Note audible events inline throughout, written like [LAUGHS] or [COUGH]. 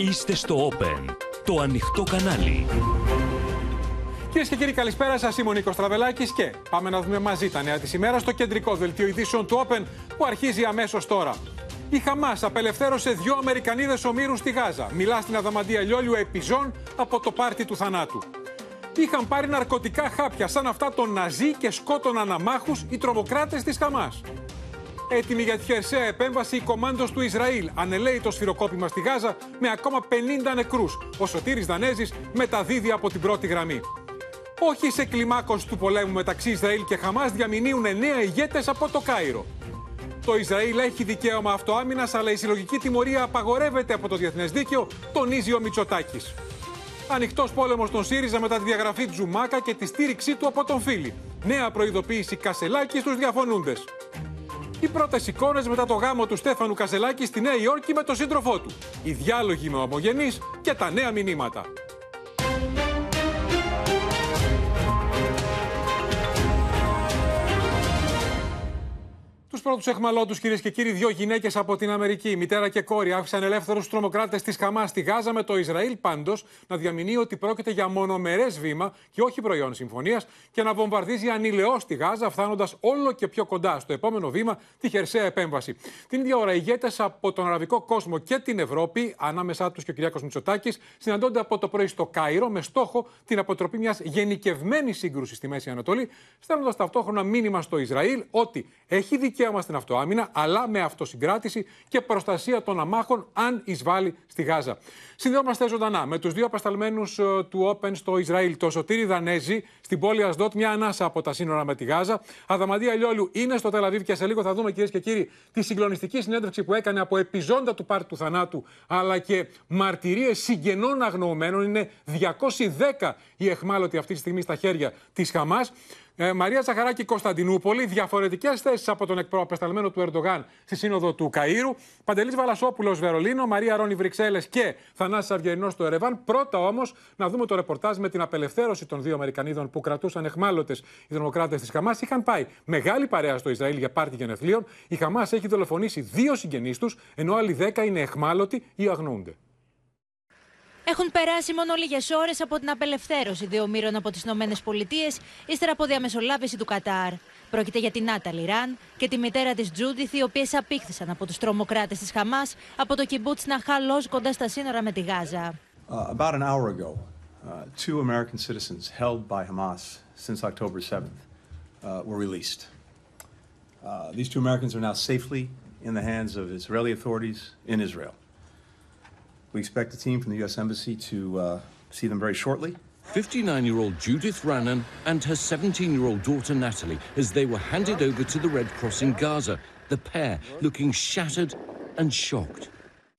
Είστε στο Open, το ανοιχτό κανάλι. Κυρίες και κύριοι, καλησπέρα σας. Είμαι ο Νίκος Τραβελάκης και πάμε να δούμε μαζί τα νέα της ημέρας στο κεντρικό δελτίο ειδήσεων του Open που αρχίζει αμέσως τώρα. Η Χαμάς απελευθέρωσε δύο Αμερικανίδες ομήρους στη Γάζα. Μιλά στην Αδαμαντία Λιόλιου επιζών από το πάρτι του θανάτου. Είχαν πάρει ναρκωτικά χάπια σαν αυτά των Ναζί και σκότωναν αμάχους οι τρομοκράτες της Χαμάς. Έτοιμη για τη χερσαία επέμβαση η κομάντο του Ισραήλ. Ανελέει το σφυροκόπημα στη Γάζα με ακόμα 50 νεκρούς. Ο Σωτήρης Δανέζης μεταδίδει από την πρώτη γραμμή. Όχι σε κλιμάκωση του πολέμου μεταξύ Ισραήλ και Χαμάς διαμηνύουν νέα ηγέτες από το Κάιρο. Το Ισραήλ έχει δικαίωμα αυτοάμυνας, αλλά η συλλογική τιμωρία απαγορεύεται από το διεθνές δίκαιο, τονίζει ο Μητσοτάκης. Ανοιχτός πόλεμος στον ΣΥΡΙΖΑ μετά τη διαγραφή Τζουμάκα και τη στήριξή του από τον Φίλη. Νέα προειδοποίηση Κασελάκη στους διαφωνούντες. Οι πρώτες εικόνες μετά το γάμο του Στέφανου Κασελάκη στη Νέα Υόρκη με τον σύντροφό του. Οι διάλογοι με ομογενεί και τα νέα μηνύματα. Τους πρώτους εχμαλώτους, κυρίες και κύριοι, δύο γυναίκες από την Αμερική, μητέρα και κόρη, άφησαν ελεύθερους τρομοκράτες της Χαμάς στη Γάζα, με το Ισραήλ πάντως να διαμηνύει ότι πρόκειται για μονομερές βήμα και όχι προϊόν συμφωνίας και να βομβαρδίζει ανηλαιώ τη Γάζα, φτάνοντας όλο και πιο κοντά στο επόμενο βήμα τη χερσαία επέμβαση. Την ίδια ώρα, ηγέτες από τον αραβικό κόσμο και την Ευρώπη, ανάμεσά τους και ο Κυριάκο Μητσοτάκης, συναντώνται από το πρωί στο Κάιρο με στόχο την αποτροπή μιας γενικευμένης σύγκρουσης στη Μέση Ανατολή, στέλνοντας ταυτόχρονα μήνυμα στο Ισραήλ ότι έχει δικαίωμα δικαίωμα στην αυτοάμυνα, αλλά με αυτοσυγκράτηση και προστασία των αμάχων, αν εισβάλλει στη Γάζα. Συνδέομαστε ζωντανά με τους δύο απασταλμένου ε, του Open στο Ισραήλ, το Σωτήρι Δανέζη, στην πόλη Ασδότ, μια ανάσα από τα σύνορα με τη Γάζα. Αδαμαντία Λιόλιου είναι στο Τελαβίβ και σε λίγο θα δούμε, κυρίες και κύριοι, τη συγκλονιστική συνέντευξη που έκανε από επιζώντα του πάρτου του θανάτου, αλλά και μαρτυρίες συγγενών αγνοωμένων. Είναι 210 οι εχμάλωτοι αυτή τη στιγμή στα χέρια της Χαμάς. Ε, Μαρία Ζαχαράκη Κωνσταντινούπολη, διαφορετικές θέσεις από τον εκπροαπεσταλμένο του Ερντογάν στη Σύνοδο του Καΐρου. Παντελής Βαλασόπουλο Βερολίνο, Μαρία Ρόνι Βρυξέλλες και Θανάσης Αυγερινό στο Ερεβάν. Πρώτα όμως να δούμε το ρεπορτάζ με την απελευθέρωση των δύο Αμερικανίδων που κρατούσαν εχμάλωτες οι δημοκράτες της Χαμάς. Είχαν πάει μεγάλη παρέα στο Ισραήλ για πάρτι γενεθλίων. Η Χαμάς έχει δολοφονήσει δύο συγγενείς τους, ενώ άλλοι δέκα είναι εχμάλωτοι ή αγνοούνται. Έχουν περάσει μόνο λίγες ώρες από την απελευθέρωση δύο μοίρων από τις ΗΠΑ, ύστερα από διαμεσολάβηση του Κατάρ. Πρόκειται για την Νάταλι Ραν και τη μητέρα της Τζούντιθ, οι οποίες απήχθησαν από τους τρομοκράτες της Χαμάς από το κυμπούτ Ναχάλ κοντά στα σύνορα με τη Γάζα. Uh, about an hour ago, uh, two American citizens held by Hamas since October 7th uh, were released. Uh, these two Americans are now safely in the hands of Israeli authorities in Israel. We expect a team from the U.S. Embassy to uh, see them very shortly. 59 year old Judith Rannan and her 17 year old daughter Natalie as they were handed over to the Red Cross in Gaza, the pair looking shattered and shocked.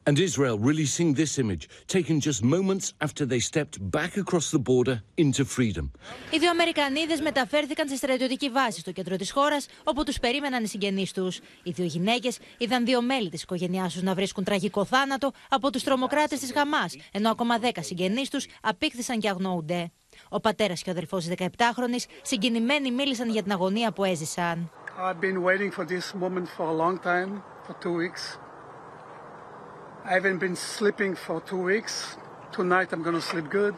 And Israel releasing this image, taken just moments after they stepped back across the border into freedom. Οι δύο Αμερικανίδες μεταφέρθηκαν στη στρατιωτική βάση στο κέντρο της χώρας, όπου τους περίμεναν οι συγγενείς τους. Οι δύο γυναίκες είδαν δύο μέλη της οικογένειάς τους να βρίσκουν τραγικό θάνατο από τους τρομοκράτες της Χαμάς, ενώ ακόμα δέκα συγγενείς τους απήχθησαν και αγνοούνται. Ο πατέρας και ο αδελφός της 17χρονη συγκινημένοι μίλησαν για την αγωνία που έζησαν. I've been waiting for this moment for a long time, for two weeks. I haven't been sleeping for two weeks. Tonight I'm to sleep good.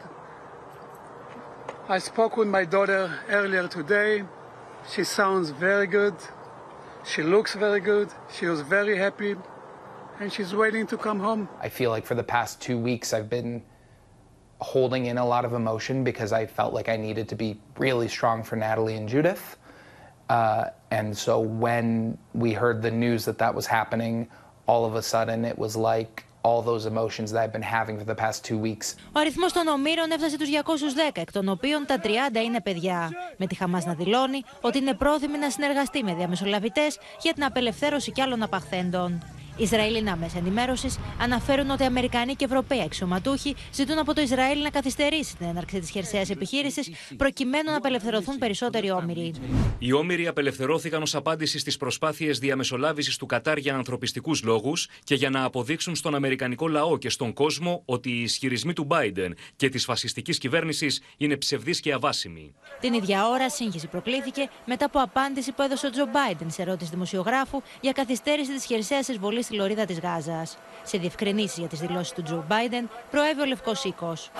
I spoke with my daughter earlier today. She sounds very good. She looks very good. She was very happy. And she's waiting to come home. I feel like for the past two weeks I've been holding in a lot of emotion because I felt like I needed to be really strong for Natalie and Judith. Uh, and so when we heard the news that that was happening, all of a sudden it was like all those emotions that I've been having for the past two weeks. Ο αριθμός των ομήρων έφτασε τους 210, εκ των οποίων τα 30 είναι παιδιά. Με τη Χαμάς να δηλώνει ότι είναι πρόθυμη να συνεργαστεί με διαμεσολαβητές για την απελευθέρωση κι άλλων απαχθέντων. Ισραηλινά μέσα ενημέρωσης αναφέρουν ότι Αμερικανοί και Ευρωπαίοι αξιωματούχοι ζητούν από το Ισραήλ να καθυστερήσει την έναρξη της χερσαίας επιχείρησης προκειμένου να απελευθερωθούν περισσότεροι όμοιροι. Οι όμοιροι απελευθερώθηκαν ως απάντηση στις προσπάθειες διαμεσολάβησης του Κατάρ για ανθρωπιστικούς λόγους και για να αποδείξουν στον Αμερικανικό λαό και στον κόσμο ότι οι ισχυρισμοί του Biden και της φασιστικής κυβέρνησης είναι ψευδείς και αβάσιμοι. Την ίδια ώρα, σύγχυση προκλήθηκε μετά από απάντηση που έδωσε ο Τζο Biden σε ερώτηση δημοσιογράφου για καθυστέρηση της χερσαίας εισβολής εισβολή στη λωρίδα της Γάζας. Σε διευκρινήσεις για τις δηλώσεις του Τζο Μπάιντεν, προέβη ο Λευκός Οίκος.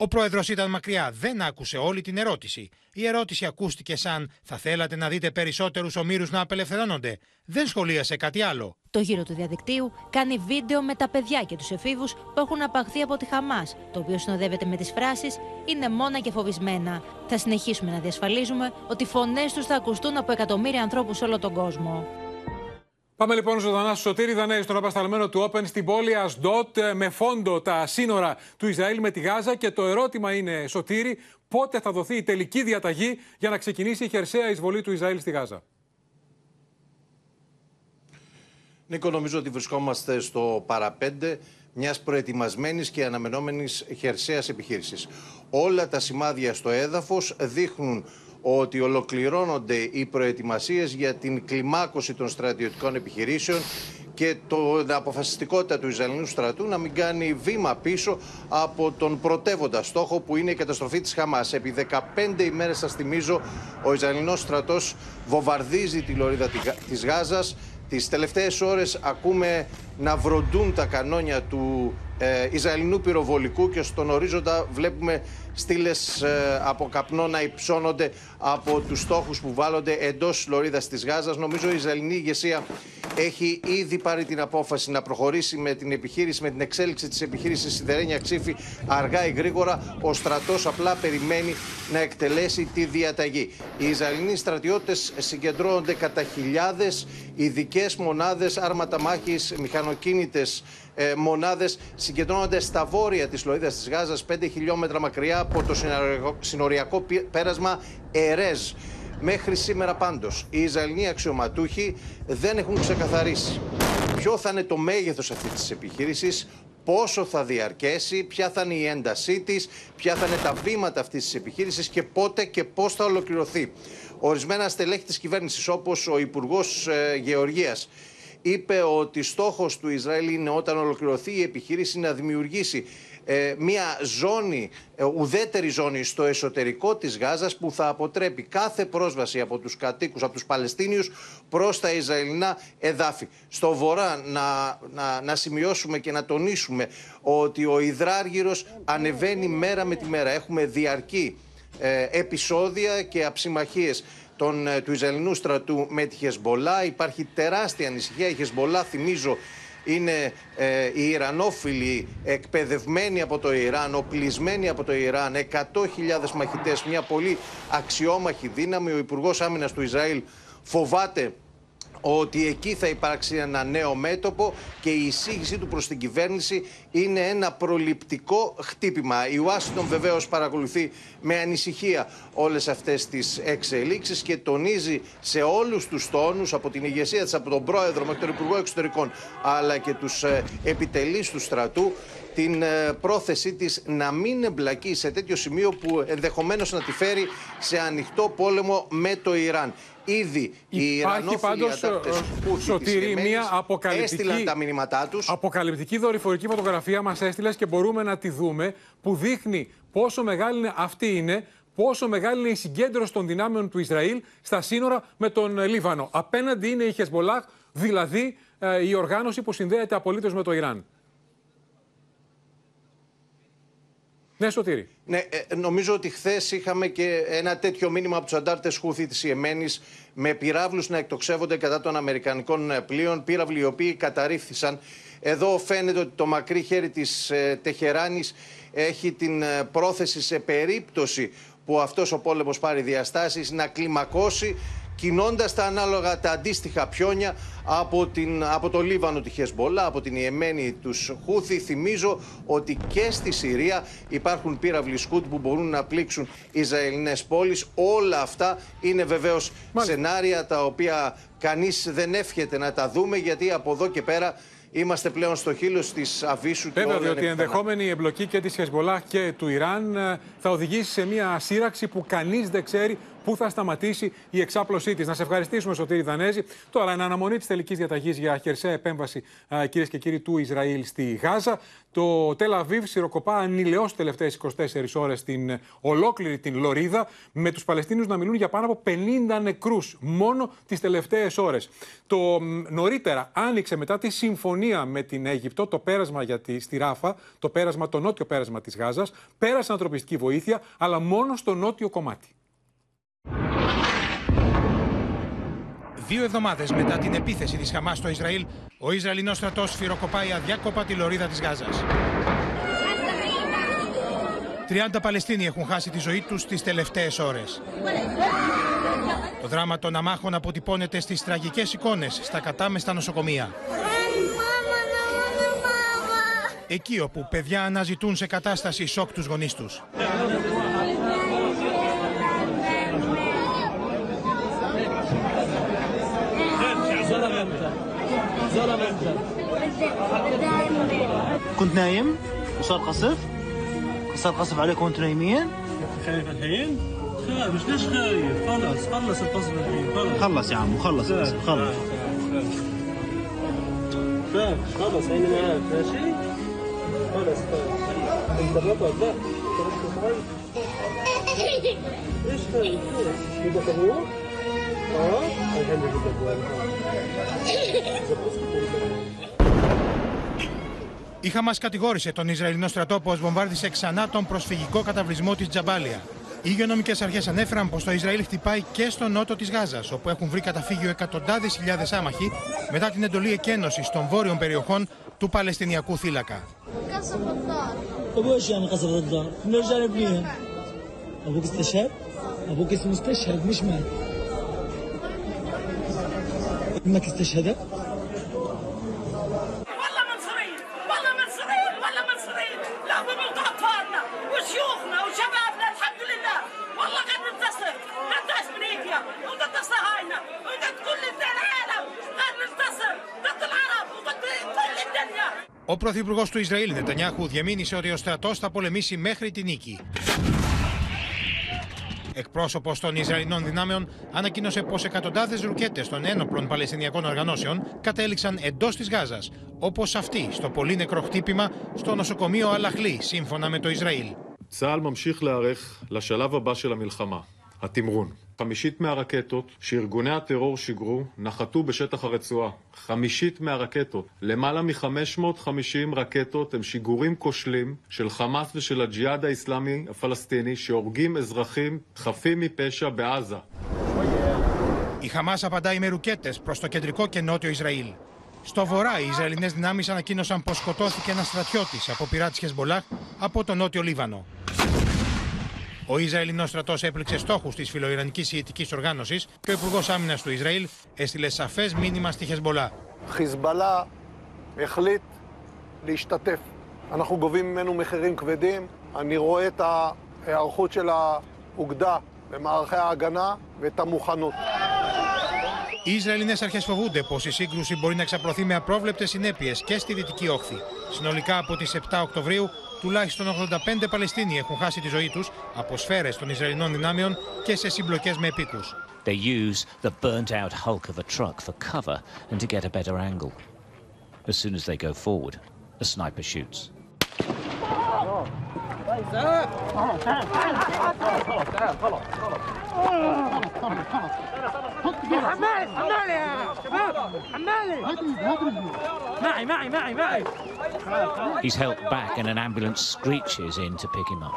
Ο πρόεδρος ήταν μακριά, δεν άκουσε όλη την ερώτηση. Η ερώτηση ακούστηκε σαν Θα θέλατε να δείτε περισσότερους ομήρους να απελευθερώνονται. Δεν σχολίασε κάτι άλλο. Το γύρο του διαδικτύου κάνει βίντεο με τα παιδιά και τους εφήβους που έχουν απαχθεί από τη Χαμάς, το οποίο συνοδεύεται με τις φράσεις Είναι μόνα και φοβισμένα. Θα συνεχίσουμε να διασφαλίζουμε ότι οι φωνές τους θα ακουστούν από εκατομμύρια ανθρώπους σε όλο τον κόσμο. Πάμε λοιπόν ζωντανά στο Σωτήρι Δανέη, στον απασταλμένο του Όπεν στην πόλη Ασντότ, ε, με φόντο τα σύνορα του Ισραήλ με τη Γάζα. Και το ερώτημα είναι, Σωτήρι, πότε θα δοθεί η τελική διαταγή για να ξεκινήσει η χερσαία εισβολή του Ισραήλ στη Γάζα; Νίκο, νομίζω ότι βρισκόμαστε στο παραπέντε μιας προετοιμασμένης και αναμενόμενης χερσαίας επιχείρησης. Όλα τα σημάδια στο έδαφος δείχνουν ότι ολοκληρώνονται οι προετοιμασίες για την κλιμάκωση των στρατιωτικών επιχειρήσεων και το, την αποφασιστικότητα του Ισραηλινού στρατού να μην κάνει βήμα πίσω από τον πρωτεύοντα στόχο που είναι η καταστροφή της Χαμάς. Επί 15 ημέρες, σας θυμίζω, ο Ισραηλινός στρατός βομβαρδίζει τη λωρίδα της Γάζας. Τις τελευταίες ώρες ακούμε να βροντούν τα κανόνια του ε, Ισραηλινού πυροβολικού και στον ορίζοντα βλέπουμε στήλες ε, από καπνό να υψώνονται από τους στόχους που βάλλονται εντός λωρίδας της Γάζας. Νομίζω η Ισραηλινή ηγεσία έχει ήδη πάρει την απόφαση να προχωρήσει με την επιχείρηση, με την εξέλιξη της επιχείρησης Σιδερένια Ξύφη αργά ή γρήγορα. Ο στρατός απλά περιμένει να εκτελέσει τη διαταγή. Οι Ισραηλινοί στρατιώτες συγκεντρώνονται κατά χιλιάδες ειδικές μονάδες, άρματα μάχης, μηχανοκίνητες ε, μονάδες συγκεντρώνονται στα βόρεια της Λωρίδα της Γάζας, 5 χιλιόμετρα μακριά από το συνοριακό πέρασμα Ερέζ. Μέχρι σήμερα πάντως οι Ισραηλοί αξιωματούχοι δεν έχουν ξεκαθαρίσει ποιο θα είναι το μέγεθος αυτής της επιχείρησης, πόσο θα διαρκέσει, ποια θα είναι η έντασή της, ποια θα είναι τα βήματα αυτής της επιχείρησης και πότε και πώς θα ολοκληρωθεί. Ορισμένα στελέχη της κυβέρνησης όπως ο Υπουργός ε, Γεωργίας είπε ότι στόχος του Ισραήλ είναι όταν ολοκληρωθεί η επιχείρηση να δημιουργήσει ε, μια ζώνη, ε, ουδέτερη ζώνη στο εσωτερικό της Γάζας που θα αποτρέπει κάθε πρόσβαση από τους κατοίκους, από τους Παλαιστίνιους προς τα Ισραηλινά εδάφη. Στο βορρά να, να, να σημειώσουμε και να τονίσουμε ότι ο Ιδράργυρος ανεβαίνει μέρα με τη μέρα. Έχουμε διαρκή ε, επεισόδια και αψιμαχίες των, ε, του Ισραηλινού στρατού με τη Χεσμολά. Υπάρχει τεράστια ανησυχία. Η Χεσμολά, θυμίζω, είναι ε, οι Ιρανόφιλοι εκπαιδευμένοι από το Ιράν, οπλισμένοι από το Ιράν, 100.000 μαχητές, μια πολύ αξιόμαχη δύναμη. Ο Υπουργός Άμυνας του Ισραήλ φοβάται ότι εκεί θα υπάρξει ένα νέο μέτωπο και η εισήγησή του προς την κυβέρνηση είναι ένα προληπτικό χτύπημα. Η Ουάσιγκτον βεβαίως παρακολουθεί με ανησυχία όλες αυτές τις εξελίξεις και τονίζει σε όλους τους τόνους από την ηγεσία της, από τον πρόεδρο μέχρι τον Υπουργό Εξωτερικών αλλά και τους ε, επιτελείς του στρατού την ε, πρόθεσή της να μην εμπλακεί σε τέτοιο σημείο που ενδεχομένως να τη φέρει σε ανοιχτό πόλεμο με το Ιράν. Ήδη οι Ιρανόφιλοι αντάρτες Σωτήρη, μια αποκαλυπτική, έστειλαν τα μηνύματά τους. Αποκαλυπτική δορυφορική φωτογραφία μας έστειλες και μπορούμε να τη δούμε που δείχνει πόσο μεγάλη είναι αυτή είναι πόσο μεγάλη είναι η συγκέντρωση των δυνάμεων του Ισραήλ στα σύνορα με τον Λίβανο. Απέναντι είναι η Χεσμολάχ, δηλαδή ε, η οργάνωση που συνδέεται απολύτως με το Ιράν. Ναι, Σωτήρη. Ναι, ε, νομίζω ότι χθες είχαμε και ένα τέτοιο μήνυμα από τους αντάρτες Χούθη τη Ιεμένη με πυράβλους να εκτοξεύονται κατά των Αμερικανικών ε, πλοίων. Πύραυλοι οι οποίοι καταρρίφθησαν. Εδώ φαίνεται ότι το μακρύ χέρι της ε, Τεχεράνης έχει την ε, πρόθεση σε περίπτωση που αυτός ο πόλεμος πάρει διαστάσεις να κλιμακώσει κινώντας τα ανάλογα τα αντίστοιχα πιόνια από, την, από το Λίβανο τη Χεσμολά, από την Ιεμένη τους Χούθη. Θυμίζω ότι και στη Συρία υπάρχουν πύραυλοι σκούτ που μπορούν να πλήξουν Ισραηλινές πόλεις. Όλα αυτά είναι βεβαίως σενάρια τα οποία κανείς δεν εύχεται να τα δούμε γιατί από εδώ και πέρα Είμαστε πλέον στο χείλος της Αβίσου του Βέβαια, διότι η ενδεχόμενη εμπλοκή και της Χεσμολάχ και του Ιράν ε, θα οδηγήσει σε μια σύραξη που κανείς δεν ξέρει πού θα σταματήσει η εξάπλωσή της. Να σε ευχαριστήσουμε, Σωτήρη Δανέζη. Τώρα, εν αναμονή της τελικής διαταγής για χερσαία επέμβαση, κυρίες και κύριοι, του Ισραήλ στη Γάζα, το Τελαβίβ σιροκοπά ανηλαιώς τι τελευταίε 24 ώρες την ολόκληρη την Λωρίδα, με τους Παλαιστίνιους να μιλούν για πάνω από 50 νεκρούς μόνο τις τελευταίες ώρες. Το νωρίτερα άνοιξε μετά τη συμφωνία με την Αίγυπτο το πέρασμα για τη, στη Ράφα, το πέρασμα, το νότιο πέρασμα της Γάζας. Πέρασε ανθρωπιστική βοήθεια, αλλά μόνο στο νότιο κομμάτι. Δύο εβδομάδες μετά την επίθεση της Χαμάς στο Ισραήλ, ο Ισραηλινός στρατός σφυροκοπάει αδιάκοπα τη λωρίδα της Γάζας. 30 Παλαιστίνοι έχουν χάσει τη ζωή τους τις τελευταίες ώρες. Το δράμα των αμάχων αποτυπώνεται στις τραγικές εικόνες στα κατάμεστα νοσοκομεία. Εκεί όπου παιδιά αναζητούν σε κατάσταση σοκ τους γονείς τους. كنت نايم وصار قصف صار قصف عليكم وأنتم نايمين خايف الحين؟ خايف ليش خايف؟ خلص خلص القصف الحين خلص خلص يا عمو خلص بس خلص خاف خلص عيني معاك ماشي؟ خلص خلص انت بطل لا [LAUGHS] إيش خايف؟ بدك أبوك؟ Η Χαμάς κατηγόρησε τον Ισραηλινό στρατό που βομβάρδισε ξανά τον προσφυγικό καταβλισμό της Τζαμπάλια. Οι υγειονομικές αρχές ανέφεραν πως το Ισραήλ χτυπάει και στο νότο της Γάζας, όπου έχουν βρει καταφύγιο εκατοντάδες χιλιάδες άμαχοι μετά την εντολή εκένωσης των βόρειων περιοχών του Παλαιστινιακού θύλακα. Ο Πρωθυπουργός του Ισραήλ, Νετανιάχου, διαμήνυσε ότι ο στρατός θα πολεμήσει μέχρι τη νίκη. Εκπρόσωπο των Ισραηλινών δυνάμεων ανακοίνωσε πω εκατοντάδε ρουκέτε των ένοπλων Παλαιστινιακών οργανώσεων κατέληξαν εντό τη Γάζα, όπω αυτή στο πολύ νεκρό χτύπημα στο νοσοκομείο Αλαχλή, σύμφωνα με το Ισραήλ. צה"ל ממשיך להיערך לשלב הבא של המלחמה, התמרון. חמישית מהרקטות שארגוני הטרור שיגרו נחתו בשטח הרצועה. חמישית מהרקטות, למעלה מ-550 רקטות הם שיגורים כושלים של חמאס ושל הג'יהאד האיסלאמי הפלסטיני שהורגים אזרחים חפים מפשע בעזה. Η Χαμάς απαντάει με ρουκέτες προς το κεντρικό και νότιο Ισραήλ. Στο βορρά, οι Ισραηλινές δυνάμεις ανακοίνωσαν πως σκοτώθηκε ένας στρατιώτης από πειράτης Χεσμολάχ από το νότιο Λίβανο. Ο Ισραηλινό στρατό έπληξε στόχου τη φιλοϊρανική Ιητική Οργάνωση και ο Υπουργό Άμυνα του Ισραήλ έστειλε σαφέ μήνυμα στη Χεσμολά. חיזבאללה החליט להשתתף. אנחנו גובים ממנו מחירים כבדים. אני רואה את ההיערכות של האוגדה במערכי ההגנה ואת המוכנות. Οι Ισραηλινέ αρχέ φοβούνται πω η σύγκρουση μπορεί να εξαπλωθεί με απρόβλεπτε συνέπειε και στη Δυτική Όχθη. Συνολικά από τι 7 Οκτωβρίου, τουλάχιστον 85 Παλαιστίνοι έχουν χάσει τη ζωή τους από σφαίρες των Ισραηλινών δυνάμεων και σε συμπλοκές με επίκους. They use the burnt out hulk of a truck for cover and to get a better angle. As soon as they go forward, a sniper shoots. Oh. He's helped back and an ambulance screeches in to pick him up.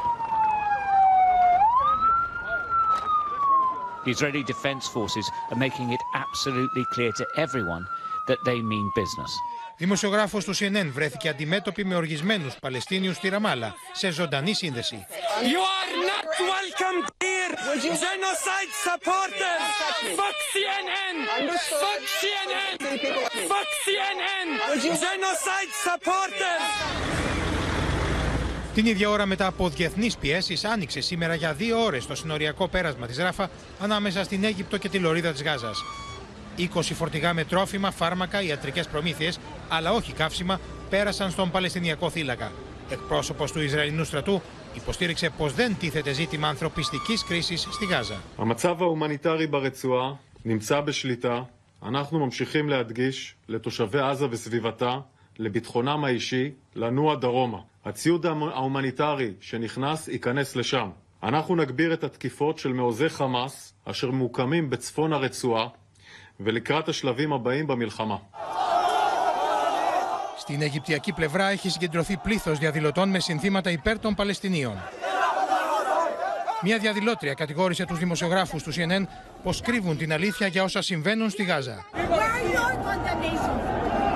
The Israeli Defense Forces are making it absolutely clear to everyone that they mean business. Δημοσιογράφος του CNN βρέθηκε αντιμέτωπη με οργισμένους Παλαιστίνιους στη Ραμάλα, σε ζωντανή σύνδεση. You are not welcome here, genocide supporters! Fuck CNN! Fuck CNN! Fuck CNN! Genocide supporters! Την ίδια ώρα μετά από διεθνείς πιέσεις, άνοιξε σήμερα για δύο ώρες το συνοριακό πέρασμα της Ράφα ανάμεσα στην Αίγυπτο και τη Λωρίδα της Γάζας. 20 φορτηγά με τρόφιμα, φάρμακα, ιατρικές προμήθειες, αλλά όχι καύσιμα, πέρασαν στον Παλαιστινιακό θύλακα. Εκπρόσωπος του Ισραηλινού στρατού υποστήριξε πω δεν τίθεται ζήτημα ανθρωπιστική κρίση στη Γάζα. המצב ההומניטרי ברצועה נמצא בשליטה. אנחנו ממשיכים להדגיש לתושבי עזה וסביבתה, לביטחונם האישי, לנוע דרומה. הציוד ההומניטרי שנכנס ייכנס לשם. אנחנו נגביר את התקיפות של מעוזי חמאס, אשר ממוקמים בצפון הרצועה, ולקראת השלבים הבאים במלחמה. Στην Αιγυπτιακή πλευρά έχει συγκεντρωθεί πλήθος διαδηλωτών με συνθήματα υπέρ των Παλαιστινίων. Μια διαδηλώτρια κατηγόρησε τους δημοσιογράφους του CNN πως κρύβουν την αλήθεια για όσα συμβαίνουν στη Γάζα. Where are your condemnations?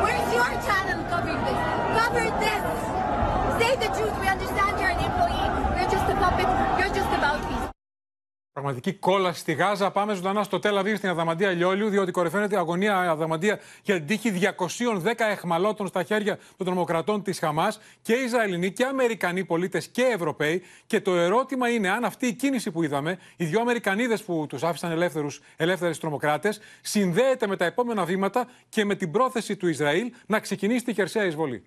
Where's your channel covering this? Cover this! Say the truth. We understand Πραγματική κόλαση στη Γάζα. Πάμε ζωντανά στο Τελαβίβ στην Αδαμαντία Λιόλιου, διότι κορυφαίνεται η αγωνία Αδαμαντία για την τύχη 210 εχμαλώτων στα χέρια των τρομοκρατών της Χαμάς και Ισραηλινοί και Αμερικανοί πολίτες και Ευρωπαίοι. Και το ερώτημα είναι αν αυτή η κίνηση που είδαμε, οι δύο Αμερικανίδες που τους άφησαν ελεύθερες τρομοκράτες, συνδέεται με τα επόμενα βήματα και με την πρόθεση του Ισραήλ να ξεκινήσει τη χερσαία εισβολή.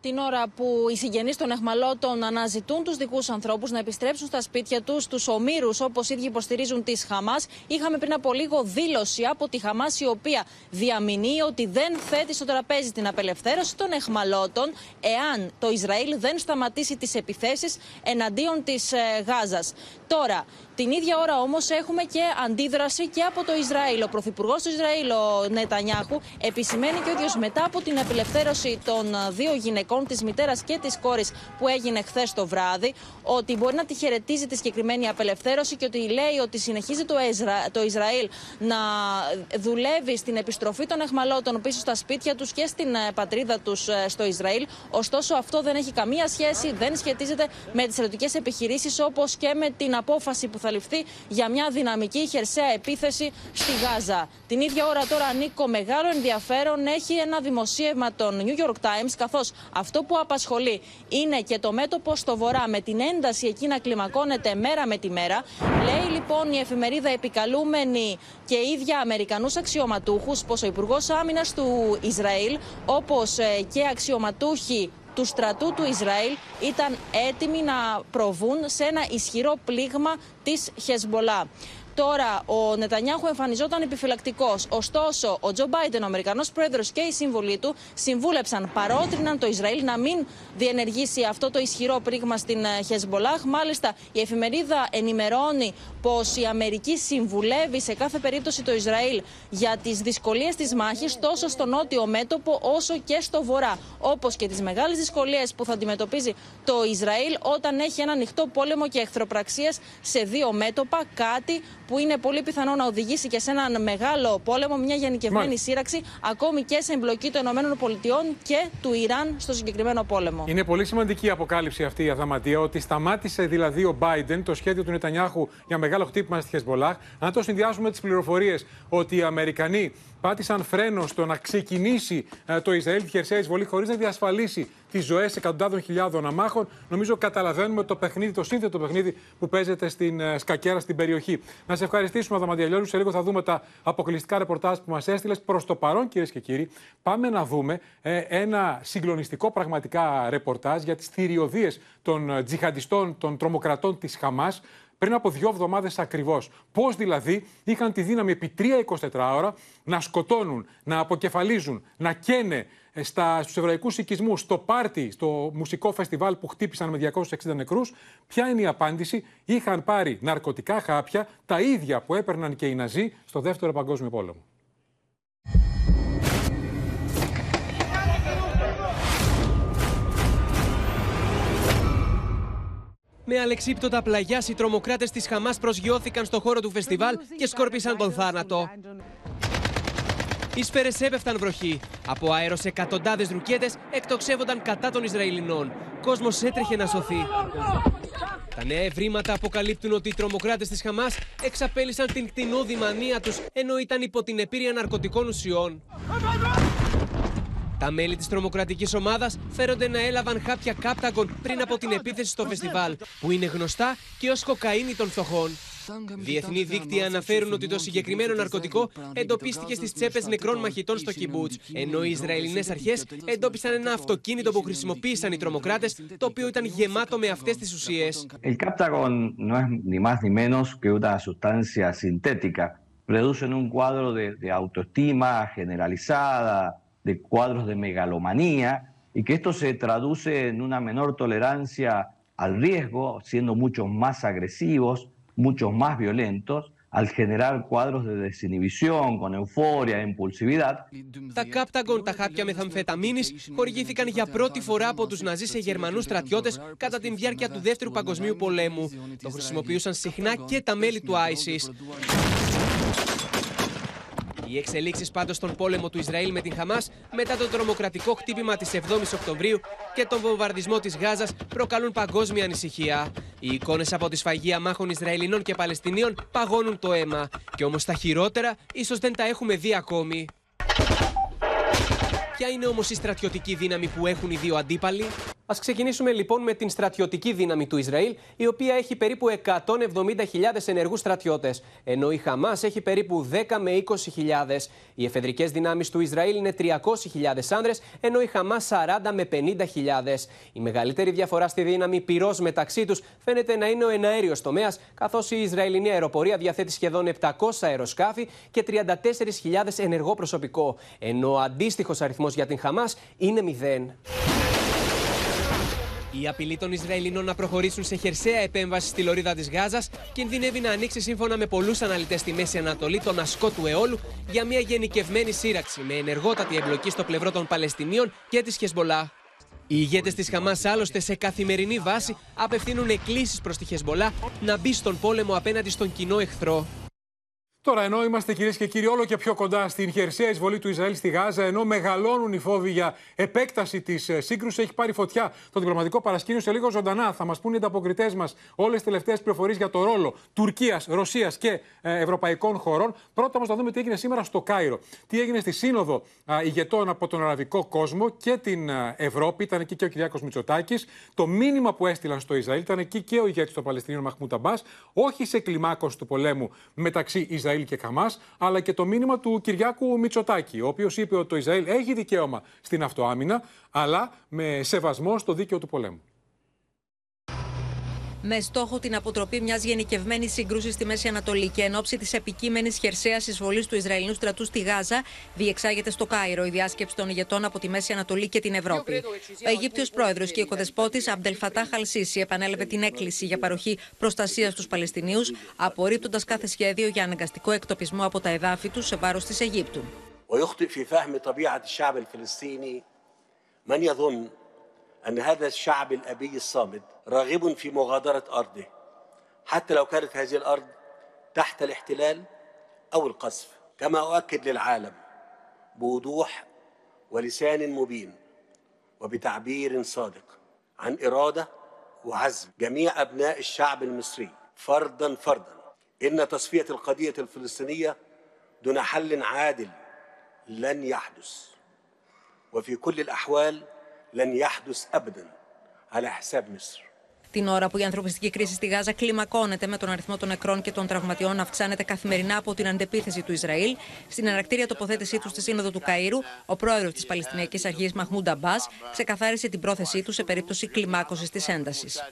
Την ώρα που οι συγγενείς των εχμαλώτων αναζητούν τους δικούς ανθρώπους να επιστρέψουν στα σπίτια τους, τους ομήρους, όπως ίδιοι υποστηρίζουν τη Χαμάς. Είχαμε πριν από λίγο δήλωση από τη Χαμάς, η οποία διαμηνύει ότι δεν θέτει στο τραπέζι την απελευθέρωση των εχμαλώτων, εάν το Ισραήλ δεν σταματήσει τις επιθέσεις εναντίον της ε, Γάζας. Τώρα, την ίδια ώρα όμως έχουμε και αντίδραση και από το Ισραήλ. Ο Πρωθυπουργός του Ισραήλ, ο Νετανιάχου, επισημαίνει και ο ίδιος μετά από την απελευθέρωση των δύο γυναικών, της μητέρας και της κόρης, που έγινε χθες το βράδυ, ότι μπορεί να τη χαιρετίζει τη συγκεκριμένη απελευθέρωση και ότι λέει ότι συνεχίζει το, το Ισραήλ να δουλεύει στην επιστροφή των εχμαλώτων πίσω στα σπίτια τους και στην ε, πατρίδα τους ε, στο Ισραήλ. Ωστόσο, αυτό δεν έχει καμία σχέση, δεν σχετίζεται με τις στρατιωτικές επιχειρήσεις όπως και με την απόφαση που θα ληφθεί για μια δυναμική χερσαία επίθεση στη Γάζα. Την ίδια ώρα τώρα, Νίκο, μεγάλο ενδιαφέρον έχει ένα δημοσίευμα των New York Times, καθώς αυτό που απασχολεί είναι και το μέτωπο στο βορρά με την ένταση εκεί να κλιμακώνεται μέρα με τη μέρα. Λέει λοιπόν η εφημερίδα επικαλούμενη και ίδια Αμερικανούς αξιωματούχους πως ο Υπουργός Άμυνας του Ισραήλ, όπως ε, και αξιωματούχοι του στρατού του Ισραήλ ήταν έτοιμοι να προβούν σε ένα ισχυρό πλήγμα της Χεσμολά. Τώρα ο Νετανιάχου εμφανιζόταν επιφυλακτικός. Ωστόσο, ο Τζο Μπάιντεν, ο Αμερικανός πρόεδρος και η σύμβουλοι του συμβούλεψαν, παρότριναν το Ισραήλ να μην διενεργήσει αυτό το ισχυρό πρίγμα στην ε, Χεσμολάχ. Μάλιστα, η εφημερίδα ενημερώνει πως η Αμερική συμβουλεύει σε κάθε περίπτωση το Ισραήλ για τις δυσκολίες της μάχης τόσο στο νότιο μέτωπο όσο και στο βορρά. Όπως και τις μεγάλες δυσκολίες που θα αντιμετωπίζει το Ισραήλ όταν έχει ένα ανοιχτό πόλεμο και εχθροπραξίες σε δύο μέτωπα. Κάτι που είναι πολύ πιθανό να οδηγήσει και σε έναν μεγάλο πόλεμο, μια γενικευμένη Μάλιστα. σύραξη, ακόμη και σε εμπλοκή των ΗΠΑ και του Ιράν στο συγκεκριμένο πόλεμο. Είναι πολύ σημαντική η αποκάλυψη αυτή η αδαματία, ότι σταμάτησε δηλαδή ο Biden το σχέδιο του Νετανιάχου για μεγάλο χτύπημα στη Χεσμολάχ. Αν το συνδυάσουμε με τις πληροφορίες ότι οι Αμερικανοί πάτησαν φρένο στο να ξεκινήσει ε, το Ισραήλ τη χερσαία εισβολή χωρίς να διασφαλίσει τις ζωές εκατοντάδων χιλιάδων αμάχων, νομίζω καταλαβαίνουμε το παιχνίδι, το σύνθετο παιχνίδι που παίζεται στην ε, Σκακέρα στην περιοχή. Να σε ευχαριστήσουμε, Αδαμαντιαλιόλου. Σε λίγο θα δούμε τα αποκλειστικά ρεπορτάζ που μας έστειλες. Προς το παρόν, κυρίες και κύριοι, πάμε να δούμε ε, ένα συγκλονιστικό πραγματικά ρεπορτάζ για τις θηριωδίες των τζιχαντιστών, των τρομοκρατών της Χαμάς πριν από δύο εβδομάδες ακριβώς. Πώς δηλαδή είχαν τη δύναμη επί 3-24 ώρα να σκοτώνουν, να αποκεφαλίζουν, να καίνε ε, στους εβραϊκούς οικισμούς, στο πάρτι, στο μουσικό φεστιβάλ που χτύπησαν με 260 νεκρούς. Ποια είναι η απάντηση, είχαν πάρει ναρκωτικά χάπια, τα ίδια που έπαιρναν και οι Ναζί στο Δεύτερο Παγκόσμιο Πόλεμο. Με αλεξίπτωτα πλαγιά, οι τρομοκράτε της Χαμάς προσγειώθηκαν στο χώρο του φεστιβάλ και σκόρπισαν τον θάνατο. Οι σφαίρε έπεφταν βροχή. Από αέρο εκατοντάδες ρουκέτες εκτοξεύονταν κατά των Ισραηλινών. Κόσμος έτρεχε να σωθεί. Τα νέα ευρήματα αποκαλύπτουν ότι οι τρομοκράτες της Χαμάς εξαπέλυσαν την κτηνόδη μανία τους ενώ ήταν υπό την επίρρεια ναρκωτικών ουσιών. Τα μέλη της τρομοκρατικής ομάδας φέρονται να έλαβαν χάπια κάπταγκον πριν από την επίθεση στο φεστιβάλ, που είναι γνωστά και ως κοκαίνη των φτωχών. Διεθνή δίκτυα αναφέρουν ότι το συγκεκριμένο ναρκωτικό εντοπίστηκε στις τσέπες νεκρών μαχητών στο Κιμπούτς, ενώ οι Ισραηλινές αρχές εντόπισαν ένα αυτοκίνητο που χρησιμοποίησαν οι τρομοκράτες, το οποίο ήταν γεμάτο με αυτές τις ουσίες. El Captagon no es ni más ni menos que una sustancia sintética. Producen un cuadro de, de autoestima generalizada, de cuadros de megalomanía, y que esto se traduce en una menor tolerancia al riesgo, siendo mucho más agresivos, mucho más violentos, al generar cuadros de desinhibición, con euforia, impulsividad. Τα Captagon, τα χάπια μεθαμφεταμίνης, χορηγήθηκαν για πρώτη φορά από τους Ναζί σε Γερμανούς στρατιώτες κατά τη διάρκεια του Δεύτερου Παγκοσμίου Πολέμου. Το χρησιμοποιούσαν συχνά και τα μέλη του ISIS. Οι εξελίξεις πάντως στον πόλεμο του Ισραήλ με την Χαμάς μετά το τρομοκρατικό χτύπημα της 7η Οκτωβρίου και τον βομβαρδισμό της Γάζας προκαλούν παγκόσμια ανησυχία. Οι εικόνες από τη σφαγή μάχων Ισραηλινών και Παλαιστινίων παγώνουν το αίμα. Και όμως τα χειρότερα ίσως δεν τα έχουμε δει ακόμη. Ποια είναι όμως η στρατιωτική δύναμη που έχουν οι δύο αντίπαλοι; Α ξεκινήσουμε λοιπόν με την στρατιωτική δύναμη του Ισραήλ, η οποία έχει περίπου 170.000 ενεργούς στρατιώτες, ενώ η Χαμάς έχει περίπου 10 με 20.000. Οι εφεδρικές δυνάμεις του Ισραήλ είναι 300.000 άνδρες, ενώ η Χαμάς 40 με 50.000. Η μεγαλύτερη διαφορά στη δύναμη πυρός μεταξύ τους φαίνεται να είναι ο εναέριος τομέας, καθώς η Ισραηλινή αεροπορία διαθέτει σχεδόν 700 αεροσκάφη και 34.000 ενεργό προσωπικό, ενώ ο αντίστοιχος αριθμός για την Χαμάς είναι 0. Η απειλή των Ισραηλινών να προχωρήσουν σε χερσαία επέμβαση στη λωρίδα της Γάζας κινδυνεύει να ανοίξει σύμφωνα με πολλούς αναλυτές στη Μέση Ανατολή τον ασκό του αιώλου για μια γενικευμένη σύραξη με ενεργότατη εμπλοκή στο πλευρό των Παλαιστινίων και της Χεσμολά. Οι ηγέτες της Χαμάς, άλλωστε, σε καθημερινή βάση απευθύνουν εκκλήσεις προς τη Χεσμολά να μπει στον πόλεμο απέναντι στον κοινό εχθρό. Τώρα, ενώ είμαστε κυρίες και κύριοι όλο και πιο κοντά στην χερσαία εισβολή του Ισραήλ στη Γάζα, ενώ μεγαλώνουν οι φόβοι για επέκταση της σύγκρουσης, έχει πάρει φωτιά το διπλωματικό παρασκήνιο σε λίγο ζωντανά. Θα μας πούνε οι ανταποκριτές μας όλες τις τελευταίες πληροφορίες για το ρόλο Τουρκίας, Ρωσίας και ευρωπαϊκών χωρών. Πρώτα όμως θα δούμε τι έγινε σήμερα στο Κάιρο. Τι έγινε στη Σύνοδο ηγετών από τον Αραβικό κόσμο και την Ευρώπη. Ήταν εκεί και ο Κυριάκος Μητσοτάκης. Το μήνυμα που έστειλαν στο Ισραήλ ήταν εκεί και ο ηγέτης των Παλαιστινίων Μαχμούτα Μπά, όχι σε κλιμάκωση του πολέμου μεταξύ Ισραήλ Ισραήλ και Χαμάς, αλλά και το μήνυμα του Κυριάκου Μητσοτάκη, ο οποίος είπε ότι το Ισραήλ έχει δικαίωμα στην αυτοάμυνα, αλλά με σεβασμό στο δίκαιο του πολέμου με στόχο την αποτροπή μια γενικευμένη σύγκρουση στη Μέση Ανατολή και εν ώψη τη επικείμενη χερσαία εισβολή του Ισραηλινού στρατού στη Γάζα, διεξάγεται στο Κάιρο η διάσκεψη των ηγετών από τη Μέση Ανατολή και την Ευρώπη. Ο Αιγύπτιο πρόεδρο και οικοδεσπότη Αμπτελ Φατά Χαλσίση επανέλαβε την έκκληση για παροχή προστασία στου Παλαιστινίου, απορρίπτοντα κάθε σχέδιο για αναγκαστικό εκτοπισμό από τα εδάφη του σε βάρο τη Αιγύπτου. أن هذا الشعب الأبي الصامد راغب في مغادرة أرضه حتى لو كانت هذه الأرض تحت الاحتلال أو القصف كما أؤكد للعالم بوضوح ولسان مبين وبتعبير صادق عن إرادة وعزم جميع أبناء الشعب المصري فردا فردا إن تصفية القضية الفلسطينية دون حل عادل لن يحدث وفي كل الأحوال لن يحدث ابدا على حساب مصر. Την ώρα που η ανθρωπιστική κρίση στη Γάζα κλιμακώνεται με τον αριθμό των νεκρών και των τραυματιών να αυξάνεται καθημερινά από την αντεπίθεση του Ισραήλ, στην ανακτήρια τοποθέτησή τους στη Σύνοδο του Καΐρου, ο πρόεδρος της Παλαιστινιακής Αρχής Μαχμούντα Μπά ξεκαθάρισε την πρόθεσή του σε περίπτωση κλιμάκωσης της έντασης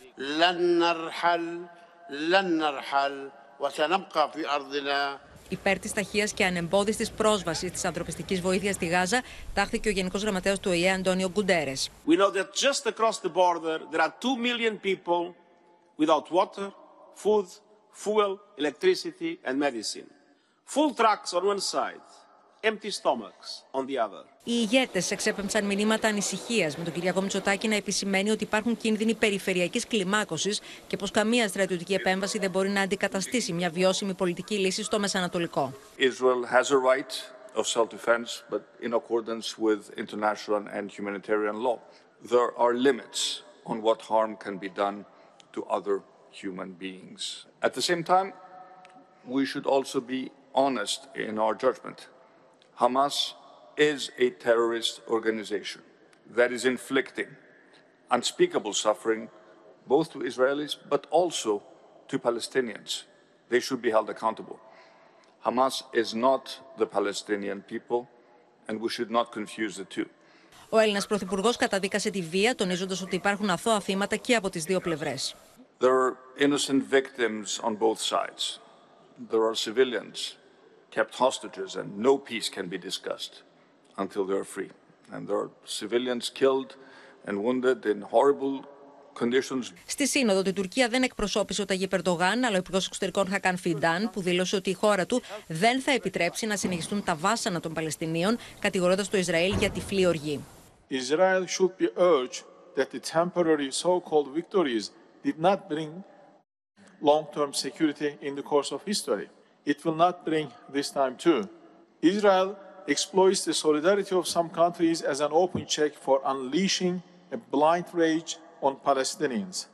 υπέρ τη ταχεία και ανεμπόδιστη πρόσβαση τη ανθρωπιστική βοήθεια στη Γάζα, τάχθηκε ο Γενικό Γραμματέα του ΟΗΕ, Αντώνιο Γκουντέρε. We know that just across the border there are 2 million people without water, food, fuel, electricity and medicine. Full trucks on one side, empty stomachs on the other. Οι ηγέτες εξέπεμψαν μηνύματα ανησυχίας με τον Κυριακό Μητσοτάκη να επισημαίνει ότι υπάρχουν κίνδυνοι περιφερειακής κλιμάκωσης και πως καμία στρατιωτική επέμβαση δεν μπορεί να αντικαταστήσει μια βιώσιμη πολιτική λύση στο Μεσανατολικό. Israel has a right of self-defense, but in accordance with international and humanitarian law. There are limits on what harm can be done to other human beings. At the same time, we should also be honest in our judgment. Hamas is a terrorist organization that is inflicting unspeakable suffering both to Israelis but also to Palestinians they should be held accountable. Hamas is not the Palestinian people, and we should not confuse the two. Ο Έλληνα Πρωθυπουργό καταδίκασε τη βία, τονίζοντα ότι υπάρχουν αθώα θύματα και από τι δύο πλευρέ. There are innocent victims on both sides. There are civilians kept hostages, and no peace can be discussed until they are free. And there are civilians killed and wounded in horrible conditions. Στη Σύνοδο, την Τουρκία δεν εκπροσώπησε ο Ταγί Περντογάν, αλλά ο Υπουργό Εξωτερικών Χακάν Φιντάν, που δήλωσε ότι η χώρα του δεν θα επιτρέψει να συνεχιστούν τα βάσανα των Παλαιστινίων, κατηγορώντα το Ισραήλ για τυφλή οργή. Israel should be urged that the temporary so-called victories did not bring long-term security in the course of history. It will not bring this time too. Israel exploits the solidarity of some countries as an open check for unleashing a blind rage on Palestinians,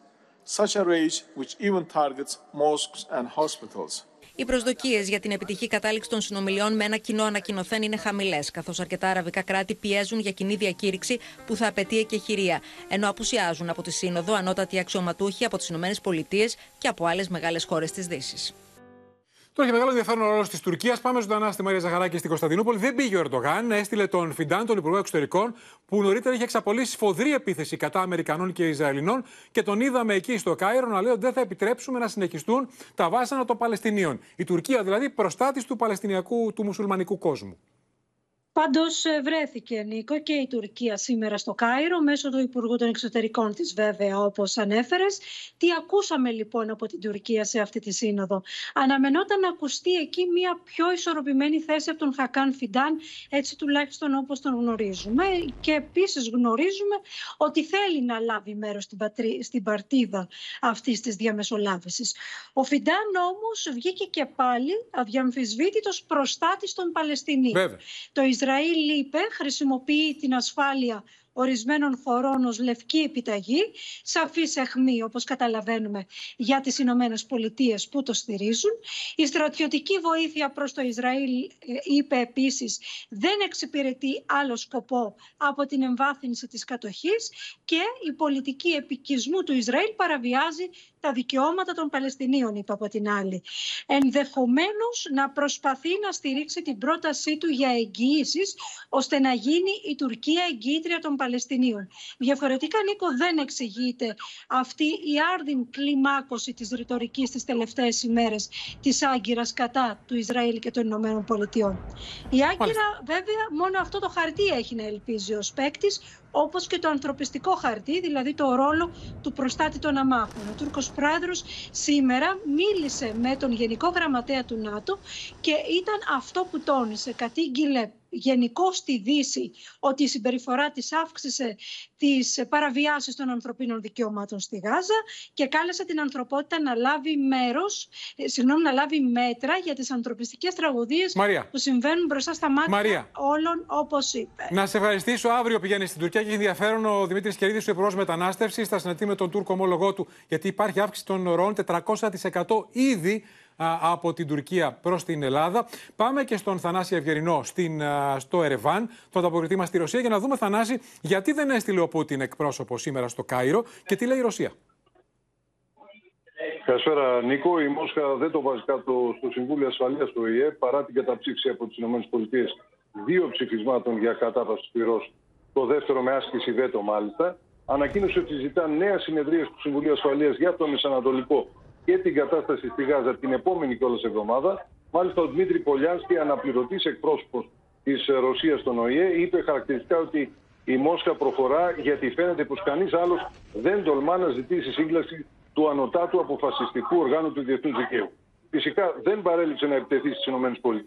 such a rage which even targets mosques and hospitals. Οι προσδοκίες για την επιτυχή κατάληξη των συνομιλιών με ένα κοινό ανακοινωθέν είναι χαμηλές, καθώς αρκετά αραβικά κράτη πιέζουν για κοινή διακήρυξη που θα απαιτεί εκεχηρία, ενώ απουσιάζουν από τη Σύνοδο ανώτατοι αξιωματούχοι από τις ΗΠΑ και από άλλες μεγάλες χώρες της Δύσης. Τώρα έχει μεγάλο ενδιαφέρον ο ρόλος της Τουρκίας. Πάμε ζωντανά στη Μαρία Ζαχαράκη στην Κωνσταντινούπολη. Δεν πήγε ο Ερντογάν, έστειλε τον Φιντάν, τον Υπουργό Εξωτερικών, που νωρίτερα είχε εξαπολύσει σφοδρή επίθεση κατά Αμερικανών και Ισραηλινών και τον είδαμε εκεί στο Κάιρο να λέει ότι δεν θα επιτρέψουμε να συνεχιστούν τα βάσανα των Παλαιστινίων. Η Τουρκία δηλαδή προστάτης του Παλαιστινιακού, του μουσουλμανικού κόσμου. Πάντως βρέθηκε, Νίκο, και η Τουρκία σήμερα στο Κάιρο, μέσω του Υπουργού των Εξωτερικών της, βέβαια, όπως ανέφερες. Τι ακούσαμε λοιπόν από την Τουρκία σε αυτή τη σύνοδο; Αναμενόταν να ακουστεί εκεί μια πιο ισορροπημένη θέση από τον Χακάν Φιντάν, έτσι τουλάχιστον όπως τον γνωρίζουμε. Και επίσης γνωρίζουμε ότι θέλει να λάβει μέρος στην, στην παρτίδα αυτής της διαμεσολάβησης. Ο Φιντάν όμως βγήκε και πάλι αδιαμφισβήτητος προστάτη των Παλαιστινίων. Το Ισραήλ είπε χρησιμοποιεί την ασφάλεια ορισμένων χωρών ως λευκή επιταγή, σαφής αιχμή όπως καταλαβαίνουμε για τις Ηνωμένες Πολιτείες που το στηρίζουν. Η στρατιωτική βοήθεια προς το Ισραήλ ε, είπε επίσης δεν εξυπηρετεί άλλο σκοπό από την εμβάθυνση της κατοχής και η πολιτική επικισμού του Ισραήλ παραβιάζει τα δικαιώματα των Παλαιστινίων, είπε από την άλλη. Ενδεχομένως να προσπαθεί να στηρίξει την πρότασή του για εγγυήσει, ώστε να γίνει η Τουρκία εγγύητρια των Παλαιστινίων. Διαφορετικά, Νίκο, δεν εξηγείται αυτή η άρδιν κλιμάκωση της ρητορικής τις τελευταίες ημέρες της Άγκυρας κατά του Ισραήλ και των Ηνωμένων Πολιτειών. Η Άγκυρα, βέβαια, μόνο αυτό το χαρτί έχει να ελπίζει ως παίκτης, όπως και το ανθρωπιστικό χαρτί, δηλαδή το ρόλο του προστάτη των αμάχων. Ο Τούρκος Πρόεδρος σήμερα μίλησε με τον Γενικό Γραμματέα του ΝΑΤΟ και ήταν αυτό που τόνισε. Κατήγγειλε γενικώ στη Δύση ότι η συμπεριφορά της αύξησε τις παραβιάσεις των ανθρωπίνων δικαιωμάτων στη Γάζα και κάλεσε την ανθρωπότητα να λάβει μέρος, ε, συγγνώμη, να λάβει μέτρα για τις ανθρωπιστικές τραγωδίες που συμβαίνουν μπροστά στα μάτια Μαρία. όλων, όπως είπε. Να σε ευχαριστήσω. Αύριο πηγαίνει στην Τουρκία και έχει ενδιαφέρον ο Δημήτρης Κερίδης, ο Υπουργός Μετανάστευσης, θα συναντηθεί με τον Τούρκο ομόλογό του, γιατί υπάρχει αύξηση των ροών 400% ήδη από την Τουρκία προς την Ελλάδα. Πάμε και στον Θανάση Ευγερινό στην, στο Ερεβάν, τον ανταποκριτή μα στη Ρωσία, για να δούμε, Θανάση, γιατί δεν έστειλε ο Πούτιν εκπρόσωπο σήμερα στο Κάιρο και τι λέει η Ρωσία. Καλησπέρα, Νίκο. Η Μόσχα δεν το βάζει κάτω στο Συμβούλιο Ασφαλείας του ΟΗΕ παρά την καταψήφιση από τις ΗΠΑ δύο ψηφισμάτων για κατάβαση πυρό. Το δεύτερο με άσκηση βέτο, μάλιστα. Ανακοίνωσε ότι ζητά νέα συνεδρία του Συμβουλίου Ασφαλείας για το Μεσανατολικό και την κατάσταση στη Γάζα την επόμενη κιόλας εβδομάδα. Μάλιστα, ο Δημήτρη Πολιάνσκι, αναπληρωτής εκπρόσωπος της Ρωσίας στον ΟΗΕ, είπε χαρακτηριστικά ότι η Μόσχα προχωρά γιατί φαίνεται πως κανείς άλλος δεν τολμά να ζητήσει σύγκλαση του ανωτάτου αποφασιστικού οργάνου του διεθνούς δικαίου. Φυσικά δεν παρέλειψε να επιτεθεί στις ΗΠΑ.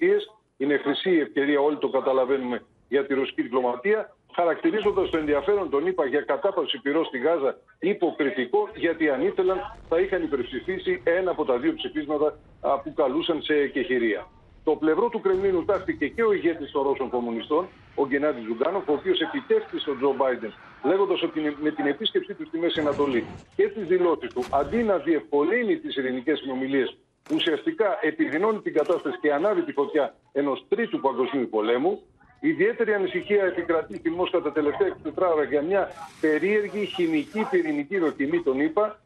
Είναι χρυσή η ευκαιρία, όλοι το καταλαβαίνουμε, για τη ρωσική διπλωματία χαρακτηρίζοντας το ενδιαφέρον των ΗΠΑ για κατάπαυση πυρός στη Γάζα υποκριτικό, γιατί αν ήθελαν θα είχαν υπερψηφίσει ένα από τα δύο ψηφίσματα που καλούσαν σε εκεχηρία. Στο πλευρό του Κρεμλίνου τάχθηκε και ο ηγέτης των Ρώσων Κομμουνιστών, ο Γκενάντι Ζιουγκάνοφ, ο οποίος επιτέθηκε στον Τζο Μπάιντεν, λέγοντας ότι με την επίσκεψή του στη Μέση Ανατολή και τις δηλώσεις του, αντί να διευκολύνει τις ειρηνικές συνομιλίες, ουσιαστικά επιδεινώνει την κατάσταση και ανάβει τη φωτιά ενός τρίτου παγκοσμίου πολέμου, Ιδιαίτερη ανησυχία επικρατεί στη Μόσχα τα τελευταία 24 ώρα για μια περίεργη χημική πυρηνική δοκιμή, τον είπα,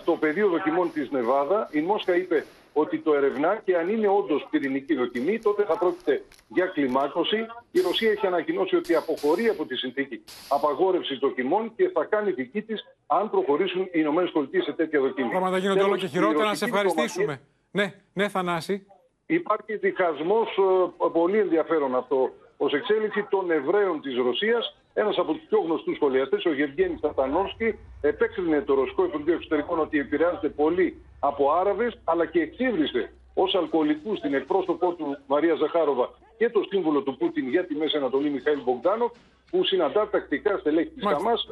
στο πεδίο δοκιμών της Νεβάδα. Η Μόσχα είπε ότι το ερευνά και αν είναι όντως πυρηνική δοκιμή, τότε θα πρόκειται για κλιμάκωση. Η Ρωσία έχει ανακοινώσει ότι αποχωρεί από τη συνθήκη απαγόρευση δοκιμών και θα κάνει δική της αν προχωρήσουν οι ΗΠΑ σε τέτοια δοκιμή. Πράγματα γίνονται όλο και χειρότερα. Να σε ευχαριστήσουμε. Ναι, ναι, Θανάση. Υπάρχει διχασμός ε, πολύ ενδιαφέρον αυτό ως εξέλιξη των Εβραίων της Ρωσίας. Ένας από τους πιο γνωστούς σχολιαστές, ο Γευγένης Τατανόφσκι, επέκρινε το Ρωσικό Υπουργείο Εξωτερικών ότι επηρεάζεται πολύ από Άραβες, αλλά και εξήβρισε ως αλκοολικούς την εκπρόσωπό του Μαρία Ζαχάροβα και το σύμβουλο του Πούτιν για τη Μέση Ανατολή Μιχαήλ Μπογκδάνοφ, που συναντά τακτικά στελέχη της Χαμάς.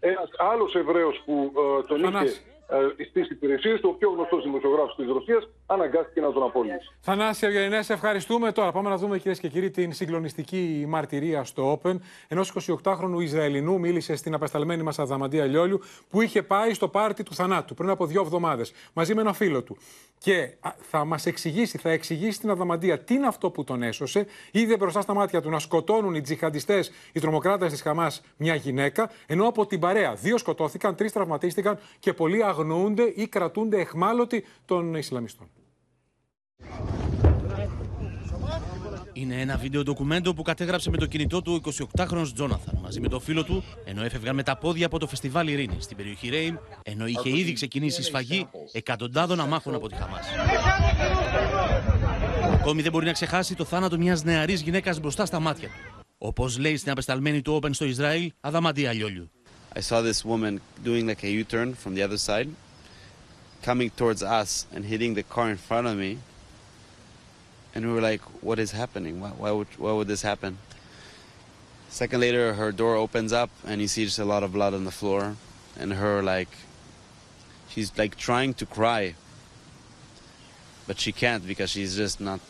Ένας άλλος Εβραίος που ε, τον είχε ε, στι υπηρεσίε του, ο πιο γνωστός δημοσιογράφος της Ρωσίας, αναγκάστηκε να τον απολύσει. Θανάση Ευγενέ, ευχαριστούμε. Τώρα πάμε να δούμε, κυρίες και κύριοι, την συγκλονιστική μαρτυρία στο Open ενός 28χρονου Ισραηλινού. Μίλησε στην απεσταλμένη μας Αδαμαντία Λιόλιου, που είχε πάει στο πάρτι του θανάτου πριν από δύο εβδομάδες μαζί με ένα φίλο του. Και θα μας εξηγήσει, θα εξηγήσει στην Αδαμαντία τι είναι αυτό που τον έσωσε. Είδε μπροστά στα μάτια του να σκοτώνουν οι τζιχαντιστές, οι τρομοκράτες της Χαμάς, μια γυναίκα, ενώ από την παρέα δύο σκοτώθηκαν, τρεις τραυματίστηκαν και πολλοί αγνοούνται ή κρατούνται εχμάλωτοι των Ισλαμιστών. Είναι ένα βίντεο ντοκουμέντο που κατέγραψε με το κινητό του ο 28χρονος Τζόναθαν μαζί με το φίλο του, ενώ έφευγαν με τα πόδια από το φεστιβάλ Ειρήνης στην περιοχή Ρέιμ, ενώ είχε ήδη ξεκινήσει η σφαγή εκατοντάδων αμάχων από τη Χαμάς. Ακόμη δεν μπορεί να ξεχάσει το θάνατο μιας νεαρής γυναίκας μπροστά στα μάτια του. Όπως λέει στην απεσταλμένη του Open στο Ισραήλ, Αδαμαντία Λιόλιου. I saw this woman doing like a U-turn from the other side, coming towards us and hitting the car in front of me. And we were like, what is happening? Why, why, would, why would this happen? Second later, her door opens up and you see just a lot of blood on the floor. And her like, she's like trying to cry. But she can't because she's just not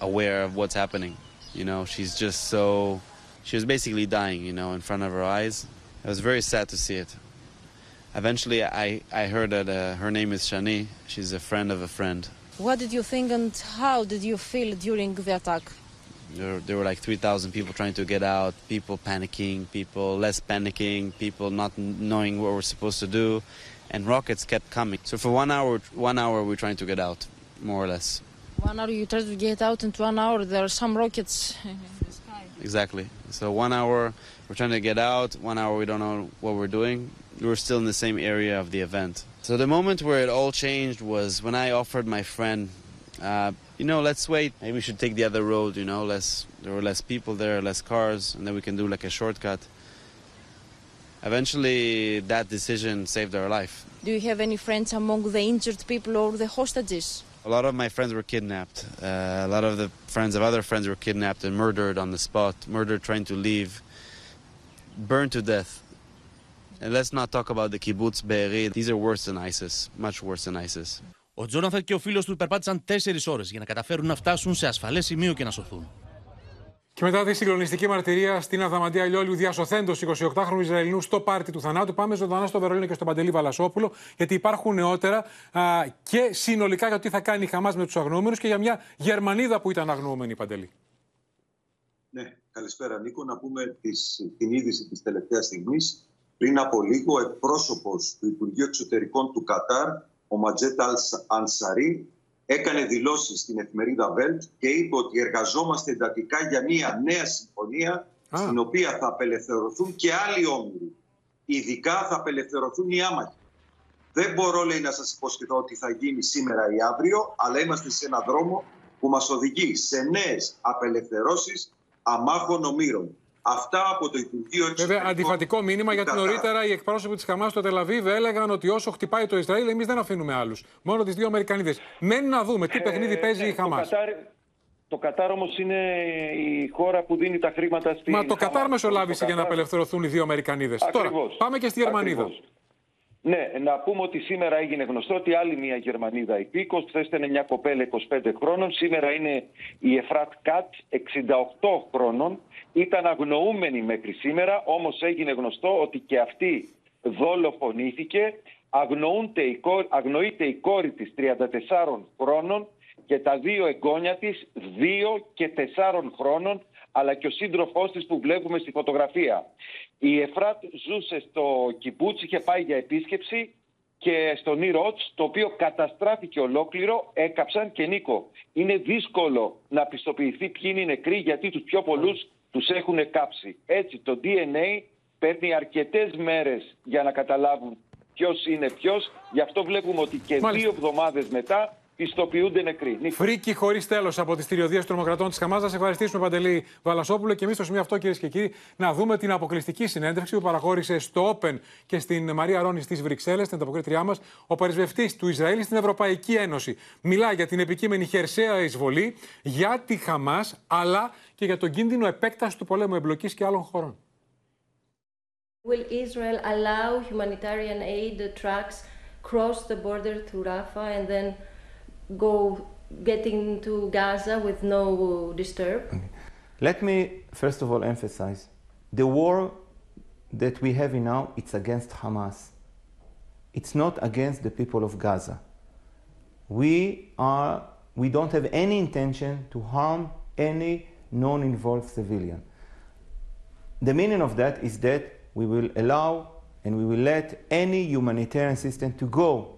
aware of what's happening. You know, she's just so she was basically dying, you know, in front of her eyes. It was very sad to see it. Eventually, I, I heard that uh, her name is Shani. She's a friend of a friend. What did you think and how did you feel during the attack? There, there were like 3,000 people trying to get out, people panicking, people less panicking, people not knowing what we're supposed to do, and rockets kept coming. So for one hour, one hour we're trying to get out, more or less. One hour you try to get out, and one hour there are some rockets [LAUGHS] exactly. So one hour we're trying to get out, one hour we don't know what we're doing. We're still in the same area of the event. So the moment where it all changed was when I offered my friend, uh, you know, let's wait. Maybe we should take the other road. You know, less there were less people there, less cars, and then we can do like a shortcut. Eventually, that decision saved our life. Do you have any friends among the injured people or the hostages? A lot of my friends were kidnapped. Uh, a lot of the friends of other friends were kidnapped and murdered on the spot, murdered trying to leave, burned to death. And let's not talk about the kibbutz Be'eri. These are worse than ISIS, much worse than ISIS. Ο Τζόναθαν και ο φίλος του περπάτησαν τέσσερις ώρες για να καταφέρουν να φτάσουν σε ασφαλές σημείο και να σωθούν. Και μετά τη συγκλονιστική μαρτυρία στην Αδαμαντία Λιόλιου, διασωθέντος 28χρονου Ισραηλινού στο πάρτι του θανάτου, πάμε ζωντανά στο Βερολίνο και στον Παντελή Βαλασόπουλο, γιατί υπάρχουν νεότερα α, και συνολικά για το τι θα κάνει η Χαμάς με τους αγνοούμενους και για μια Γερμανίδα που ήταν αγνοούμενη, Παντελή. Ναι, καλησπέρα Νίκο. Να πούμε τις, την είδηση της τελευταίας στιγμής. Πριν από λίγο, εκπρόσωπος του Υπουργείου Εξωτερικών του Κατάρ, ο Ματζέτ Ανσαρί, έκανε δηλώσεις στην εφημερίδα Welt και είπε ότι εργαζόμαστε εντατικά για μια νέα συμφωνία στην οποία θα απελευθερωθούν και άλλοι όμοιροι. Ειδικά θα απελευθερωθούν οι άμαχοι. Δεν μπορώ, λέει, να σας υποσχεθώ ότι θα γίνει σήμερα ή αύριο, αλλά είμαστε σε ένα δρόμο που μας οδηγεί σε νέες απελευθερώσεις αμάχων ομήρων. Αυτά από το Υπουργείο Εξωτερικών. Βέβαια, αντιφατικό μήνυμα, γιατί νωρίτερα οι εκπρόσωποι της Χαμάς στο Τελαβίβ έλεγαν ότι όσο χτυπάει το Ισραήλ, εμείς δεν αφήνουμε άλλους. Μόνο τις δύο Αμερικανίδες. Μένει να δούμε τι παιχνίδι παίζει η Χαμάς. Το Κατάρ όμως είναι η χώρα που δίνει τα χρήματα στη. Μα το Κατάρ μεσολάβησε για να απελευθερωθούν οι δύο Αμερικανίδες. Τώρα πάμε και στη Γερμανίδα. Ναι, να πούμε ότι σήμερα έγινε γνωστό ότι άλλη μια Γερμανίδα υπήκο, χθε ήταν μια κοπέλα 25 χρόνων, σήμερα είναι η Εφράτ Κατ, 68 χρόνων. Ήταν αγνοούμενη μέχρι σήμερα, όμως έγινε γνωστό ότι και αυτή δολοφονήθηκε. Αγνοούνται η, αγνοείται η κόρη της 34 χρόνων και τα δύο εγγόνια της 2 και 4 χρόνων αλλά και ο σύντροφός της που βλέπουμε στη φωτογραφία. Η Εφράτ ζούσε στο Κιμπούτσι, είχε πάει για επίσκεψη και στον Ήροτς, το οποίο καταστράφηκε ολόκληρο, έκαψαν και Νίκο. Είναι δύσκολο να πιστοποιηθεί ποιοι είναι νεκροί γιατί τους πιο πολλούς τους έχουν κάψει. Έτσι το DNA παίρνει αρκετές μέρες για να καταλάβουν ποιος είναι ποιος. Γι' αυτό βλέπουμε ότι και δύο εβδομάδες μετά πιστοποιούνται νεκροί. Φρίκη χωρίς τέλος από τι τριωδίε των τρομοκρατών της Χαμάζα. ευχαριστήσουμε, Παντελή Βαλασόπουλο. Και εμείς στο σημείο αυτό, κυρίε και κύριοι, να δούμε την αποκλειστική συνέντευξη που παραχώρησε στο Open και στην Μαρία Ρόνης στις Βρυξέλλες, την ανταποκρίτριά μας, ο παρισβευτή του Ισραήλ στην Ευρωπαϊκή Ένωση. Μιλά για την επικείμενη χερσαία εισβολή, για τη Χαμάς, αλλά και για τον κίνδυνο επέκτασης του πολέμου εμπλοκής και άλλων χωρών. Will Israel allow humanitarian aid trucks cross the border to Rafah and then go getting to Gaza with no disturb? Okay. Let me first of all emphasize the war that we have now it's against Hamas. It's not against the people of Gaza. We are we don't have any intention to harm any non-involved civilian. The meaning of that is that we will allow and we will let any humanitarian assistance to go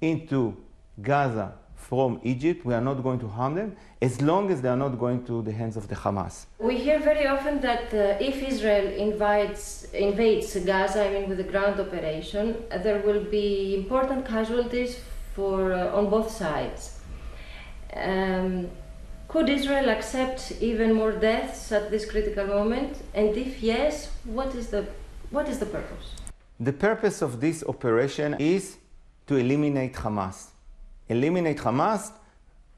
into Gaza from Egypt. We are not going to harm them as long as they are not going to the hands of the Hamas. We hear very often that uh, if Israel invites, invades Gaza, I mean with the ground operation, uh, there will be important casualties for, uh, on both sides. Um, could Israel accept even more deaths at this critical moment? And if yes, what is the, what is the purpose? The purpose of this operation is to eliminate Hamas eliminate Hamas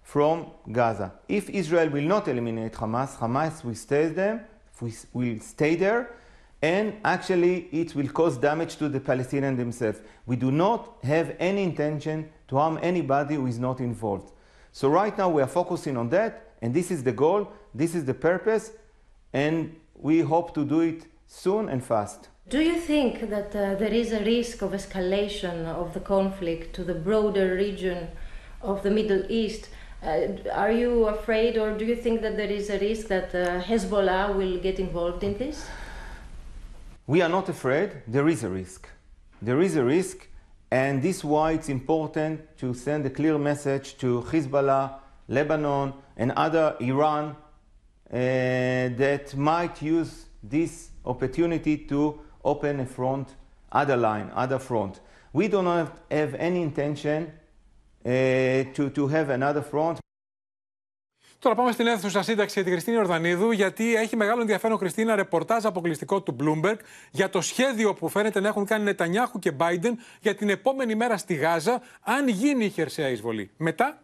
from Gaza. If Israel will not eliminate Hamas, Hamas will stay there, will stay there, and actually it will cause damage to the Palestinians themselves. We do not have any intention to harm anybody who is not involved. So right now we are focusing on that, and this is the goal, this is the purpose, and we hope to do it soon and fast. Do you think that uh, there is a risk of escalation of the conflict to the broader region of the Middle East? Uh, are you afraid, or do you think that there is a risk that uh, Hezbollah will get involved in this? We are not afraid. There is a risk. There is a risk, and this is why it's important to send a clear message to Hezbollah, Lebanon, and other Iran uh, that might use this opportunity to open a front, other line, other front. We do not have any intention uh, to, to have another front. Τώρα πάμε στην αίθουσα σύνταξη για την Κριστίνη Ορδανίδου, γιατί έχει μεγάλο ενδιαφέρον, Κριστίνα, ρεπορτάζ αποκλειστικό του Bloomberg για το σχέδιο που φαίνεται να έχουν κάνει Νετανιάχου και Biden για την επόμενη μέρα στη Γάζα, αν γίνει η χερσαία εισβολή. Μετά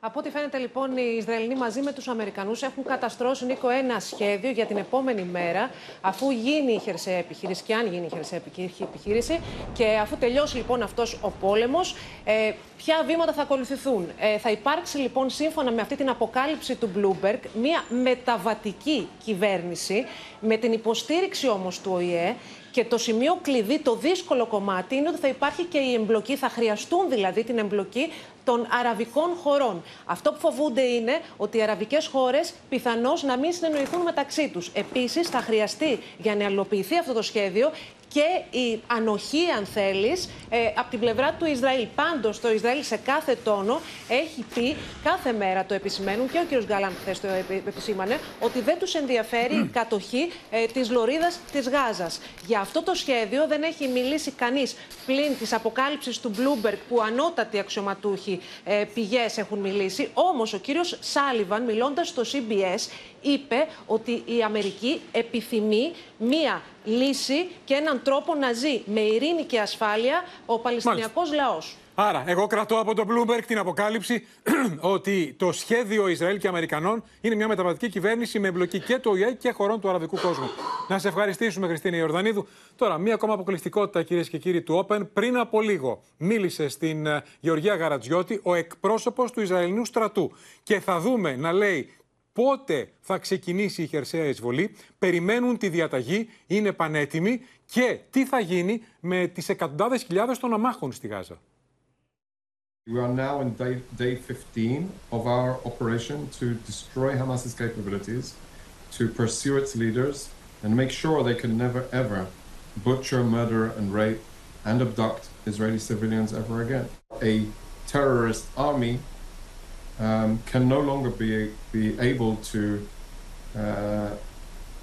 από ό,τι φαίνεται λοιπόν οι Ισραηλοί μαζί με τους Αμερικανούς έχουν καταστρώσει Νίκο ένα σχέδιο για την επόμενη μέρα αφού γίνει η χερσαία επιχείρηση και αν γίνει η χερσαία επιχείρηση και αφού τελειώσει λοιπόν αυτός ο πόλεμος ε, ποια βήματα θα ακολουθηθούν. Ε, θα υπάρξει λοιπόν σύμφωνα με αυτή την αποκάλυψη του Bloomberg μια μεταβατική κυβέρνηση με την υποστήριξη όμως του ΟΗΕ και το σημείο κλειδί, το δύσκολο κομμάτι, είναι ότι θα υπάρχει και η εμπλοκή, θα χρειαστούν δηλαδή την εμπλοκή των αραβικών χωρών. Αυτό που φοβούνται είναι ότι οι αραβικές χώρες πιθανώς να μην συνεννοηθούν μεταξύ τους. Επίσης, θα χρειαστεί για να υλοποιηθεί αυτό το σχέδιο και η ανοχή, αν θέλεις, ε, από την πλευρά του Ισραήλ. Πάντως, το Ισραήλ σε κάθε τόνο έχει πει, κάθε μέρα το επισημαίνουν και ο κ. Γκάλαμ χθες το επισήμανε, ότι δεν τους ενδιαφέρει η κατοχή ε, της λωρίδας της Γάζας. Για αυτό το σχέδιο δεν έχει μιλήσει κανείς πλην της αποκάλυψης του Bloomberg, που ανώτατοι αξιωματούχοι ε, πηγές έχουν μιλήσει. Όμως, ο κύριος Σάλιβαν, μιλώντας στο CBS, είπε ότι η Αμερική επιθυμεί μία λύση και έναν τρόπο να ζει με ειρήνη και ασφάλεια ο Παλαιστινιακός λαός. Άρα, εγώ κρατώ από το Bloomberg την αποκάλυψη [CLEARS THROAT] ότι το σχέδιο Ισραήλ και Αμερικανών είναι μια μεταβατική κυβέρνηση με εμπλοκή και του ΟΗΕ και χωρών του αραβικού κόσμου. Να σε ευχαριστήσουμε, Χριστίνη Ιορδανίδου. Τώρα, μία ακόμα αποκλειστικότητα, κυρίες και κύριοι του Open. Πριν από λίγο μίλησε στην ε, Γεωργία Γαρατζιώτη ο εκπρόσωπος του Ισραηλινού στρατού. Και θα δούμε να λέει πότε θα ξεκινήσει η χερσαία εισβολή, περιμένουν τη διαταγή, είναι πανέτοιμοι και τι θα γίνει με τις εκατοντάδες χιλιάδες των αμάχων στη Γάζα. We are now in day, day 15 of our operation to destroy Hamas's capabilities, to pursue its leaders, and make sure they can never ever butcher, murder, and rape and abduct Israeli civilians ever again. A terrorist army um, can no longer be, be able to uh,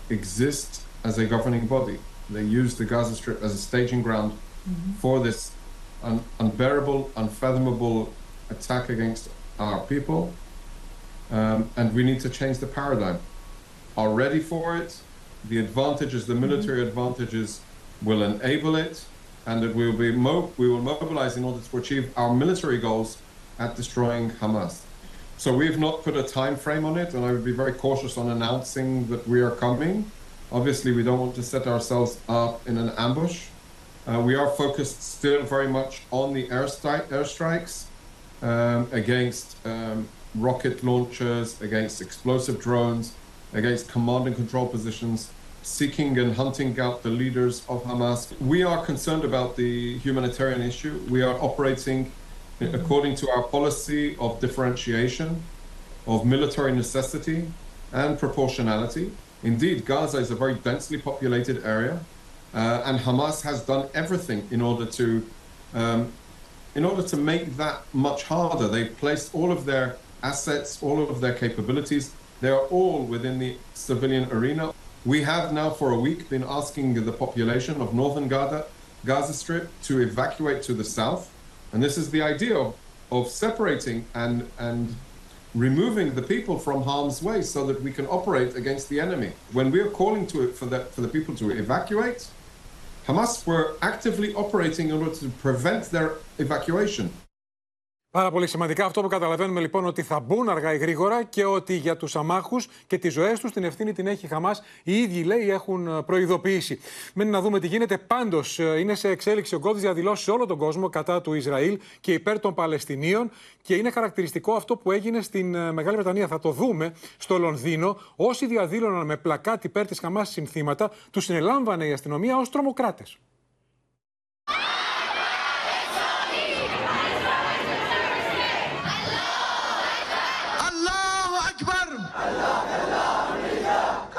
exist as a governing body. They use the Gaza Strip as a staging ground for this un- unbearable, unfathomable attack against our people. Um, and we need to change the paradigm. Are ready for it. The advantages, the military advantages, will enable it, and that we will be mo- we will mobilize in order to achieve our military goals at destroying Hamas. So we have not put a time frame on it, and I would be very cautious on announcing that we are coming. Obviously, we don't want to set ourselves up in an ambush. Uh, we are focused still very much on the airstri- airstrikes um, against um, rocket launchers, against explosive drones, against command and control positions, seeking and hunting out the leaders of Hamas. We are concerned about the humanitarian issue. We are operating according to our policy of differentiation, of military necessity, and proportionality. Indeed, Gaza is a very densely populated area, uh, and Hamas has done everything in order to um, in order to make that much harder. They've placed all of their assets, all of their capabilities. They are all within the civilian arena. We have now for a week been asking the population of northern Gaza, Gaza Strip to evacuate to the south. And this is the idea of, of separating and, and removing the people from harm's way so that we can operate against the enemy. When we are calling to it for the, for the people to evacuate, Hamas were actively operating in order to prevent their evacuation. Πάρα πολύ σημαντικά αυτό που καταλαβαίνουμε λοιπόν ότι θα μπουν αργά ή γρήγορα και ότι για τους αμάχους και τις ζωές τους την ευθύνη την έχει η Χαμάς. Οι ίδιοι λέει έχουν προειδοποιήσει. Μένει να δούμε τι γίνεται. Πάντως είναι σε εξέλιξη ο κώδη διαδηλώσει σε όλο τον κόσμο κατά του Ισραήλ και υπέρ των Παλαιστινίων. Και είναι χαρακτηριστικό αυτό που έγινε στην Μεγάλη Βρετανία. Θα το δούμε στο Λονδίνο. Όσοι διαδήλωναν με πλακάτι υπέρ της Χαμάς συνθήματα, τους συνελάμβανε η αστυνομία ως τρομοκράτες.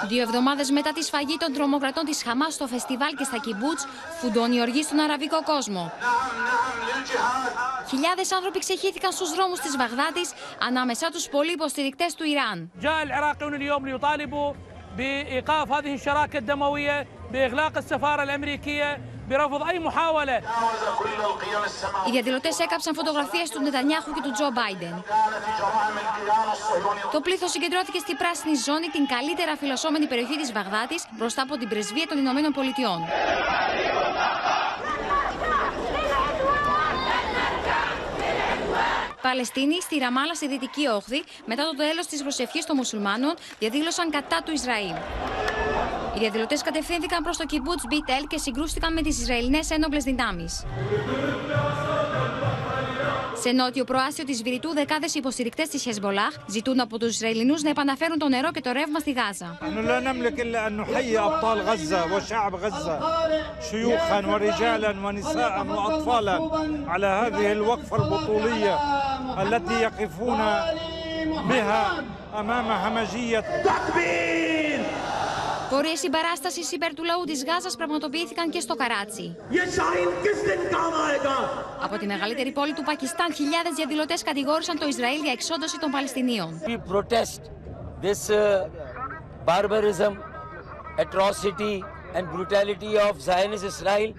Δύο εβδομάδες μετά τη σφαγή των τρομοκρατών της Χαμάς στο φεστιβάλ και στα κυμπούτ, φουντώνει οργή στον αραβικό κόσμο. Χιλιάδες άνθρωποι ξεχύθηκαν στους δρόμους της Βαγδάτης, ανάμεσά τους πολλοί υποστηρικτές του Ιράν. بإيقاف هذه الشراكة الدموية بإغلاق السفارة الأمريكية برفض أي محاولة Οι διαδηλωτέ έκαψαν φωτογραφίε του Νετανιάχου και του Τζο Μπάιντεν. Το πλήθο συγκεντρώθηκε στη πράσινη ζώνη, την καλύτερα φυλασσόμενη περιοχή τη Βαγδάτη, μπροστά από την πρεσβεία των Ηνωμένων Πολιτειών. Παλαιστίνοι στη Ραμάλα στη Δυτική Όχθη, μετά το τέλο τη προσευχή των μουσουλμάνων, διαδήλωσαν κατά του Ισραήλ. Οι διαδηλωτέ κατευθύνθηκαν προ το κυμπούτ Μπιτέλ και συγκρούστηκαν με τι Ισραηλινέ ένοπλε δυνάμει. Σε νότιο προάστιο τη Βηρητού, δεκάδε υποστηρικτέ τη Χεσμολάχ ζητούν από του Ισραηλινού να επαναφέρουν το νερό και το ρεύμα στη Γάζα. لا نملك إلا أن نحيي أبطال غزة وشعب غزة شيوخا ورجالا ونساء وأطفالا على هذه الوقفة البطولية التي يقفون بها أمام همجية Πορείε συμπαράστασης υπέρ του λαού της Γάζας πραγματοποιήθηκαν και στο Καράτσι. Από τη μεγαλύτερη πόλη του Πακιστάν, χιλιάδες διαδηλωτές κατηγόρησαν το Ισραήλ για εξόντωση των Παλαιστινίων. We protest this uh, barbarism, atrocity and brutality of Zionist Israel.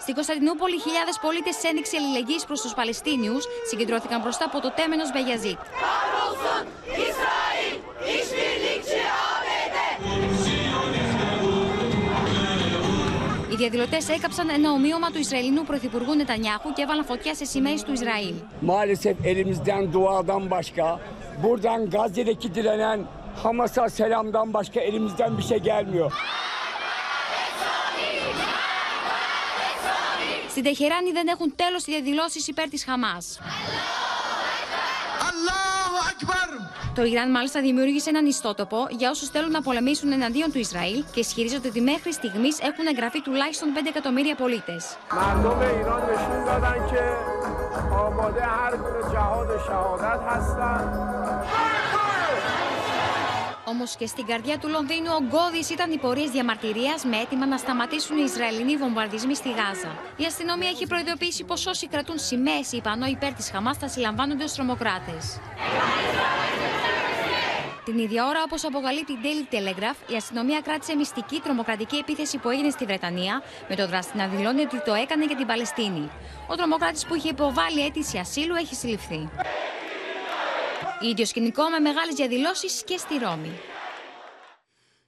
Στην Κωνσταντινούπολη, χιλιάδες πολίτες τη ένδειξη αλληλεγγύης προς τους Παλαιστίνιους συγκεντρώθηκαν μπροστά από το τέμενος Μπεγιαζίτ. Οι διαδηλωτές έκαψαν ένα ομοίωμα του Ισραηλινού Πρωθυπουργού Νετανιάχου και έβαλαν φωτιά σε σημαίες του Ισραήλ. Maalesef elimizden duadan başka, buradan Gazze'deki direnen Hamas'a selamdan başka elimizden bir şey gelmiyor. Στην Τεχεράνη δεν έχουν τέλος οι διαδηλώσεις υπέρ της Χαμάς. Το Ιράν μάλιστα δημιούργησε έναν ιστότοπο για όσους θέλουν να πολεμήσουν εναντίον του Ισραήλ και ισχυρίζονται ότι μέχρι στιγμής έχουν εγγραφεί τουλάχιστον 5 εκατομμύρια πολίτες. Όμως και στην καρδιά του Λονδίνου ογκώδει ήταν οι πορείες διαμαρτυρίας με έτοιμα να σταματήσουν οι Ισραηλινοί βομβαρδισμοί στη Γάζα. Η αστυνομία έχει προειδοποιήσει πως όσοι κρατούν σημαίες ή πανό υπέρ της Χαμάς θα συλλαμβάνονται ως τρομοκράτες. Την ίδια ώρα, όπως αποκαλεί την Daily Telegraph, η αστυνομία κράτησε μυστική τρομοκρατική επίθεση που έγινε στη Βρετανία, με το δράστη να δηλώνει ότι το έκανε για την Παλαιστίνη. Ο τρομοκράτης που είχε υποβάλει αίτηση ασύλου έχει συλληφθεί. Ίδιος σκηνικό με μεγάλες διαδηλώσεις και στη Ρώμη.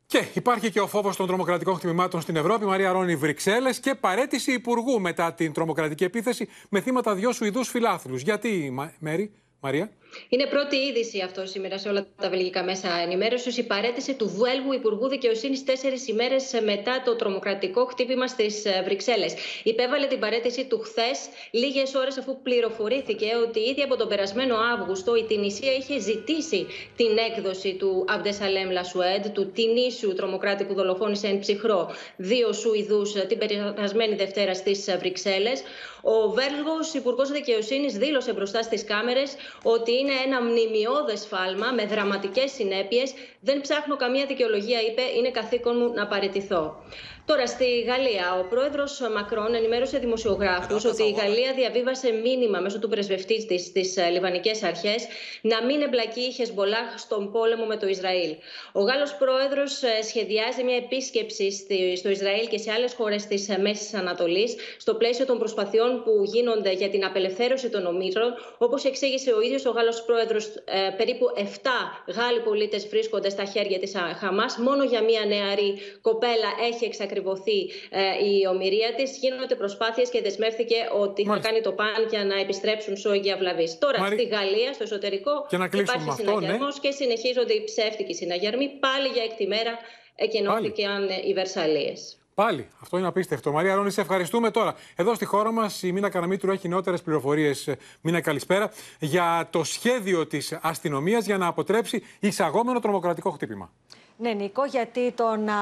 Και υπάρχει και ο φόβος των τρομοκρατικών χτυπημάτων στην Ευρώπη. Μαρία Ρόνι, Βρυξέλλες και παρέτηση υπουργού μετά την τρομοκρατική επίθεση με θύματα δυο Σουηδούς φιλάθλους. Γιατί, Μέρη, Μαρία; Είναι πρώτη είδηση αυτό σήμερα σε όλα τα βελγικά μέσα ενημέρωσης. Η παρέτηση του Βέλγου Υπουργού Δικαιοσύνης τέσσερις ημέρες μετά το τρομοκρατικό χτύπημα στις ε, Βρυξέλλες. Υπέβαλε την παρέτησή του χθες, λίγες ώρες αφού πληροφορήθηκε ότι ήδη από τον περασμένο Αύγουστο η Τινησία είχε ζητήσει την έκδοση του Αμπτεσαλέμ Λασουέντ, του Τινήσιου τρομοκράτη που δολοφόνησε εν ψυχρό δύο Σουηδούς ε, την περασμένη Δευτέρα στις ε, Βρυξέλλες. Ο Βέλγος Υπουργός Δικαιοσύνης δήλωσε μπροστά στις κάμερες ότι είναι ένα μνημειώδες φάλμα με δραματικές συνέπειες. Δεν ψάχνω καμία δικαιολογία, είπε. Είναι καθήκον μου να παραιτηθώ. Τώρα, στη Γαλλία, ο πρόεδρος Μακρόν ενημέρωσε δημοσιογράφους ότι η Γαλλία διαβίβασε μήνυμα μέσω του πρεσβευτή της στις ε, Λιβανικές Αρχές να μην εμπλακεί η Χεσμολάχ στον πόλεμο με το Ισραήλ. Ο Γάλλος πρόεδρος ε, σχεδιάζει μια επίσκεψη στο Ισραήλ και σε άλλες χώρες της ε, Μέσης Ανατολής στο πλαίσιο των προσπαθειών που γίνονται για την απελευθέρωση των ομίλων. Όπως εξήγησε ο ίδιος ο Γάλλος πρόεδρος, περίπου 7 Γάλλοι πολίτες βρίσκονται στα χέρια της Χαμάς. Μόνο για μια νεαρή κοπέλα έχει εξακριβώσει ακριβωθεί ε, η ομοιρία της, γίνονται προσπάθειες και δεσμεύτηκε ότι Μάλιστα. θα κάνει το παν για να επιστρέψουν σε όγια βλαβή. Τώρα στη Γαλλία, στο εσωτερικό, υπάρχει συναγερμό ναι. και συνεχίζονται οι ψεύτικοι συναγερμοί. Πάλι για έκτη μέρα εκενώθηκαν οι Βερσαλίες. Πάλι. Αυτό είναι απίστευτο. Μαρία Ρόνη, σε ευχαριστούμε τώρα. Εδώ στη χώρα μας η Μίνα Καραμίτρου έχει νεότερες πληροφορίες. Μίνα, καλησπέρα. Για το σχέδιο της αστυνομίας για να αποτρέψει εισαγόμενο τρομοκρατικό χτύπημα. Ναι, Νίκο, γιατί το να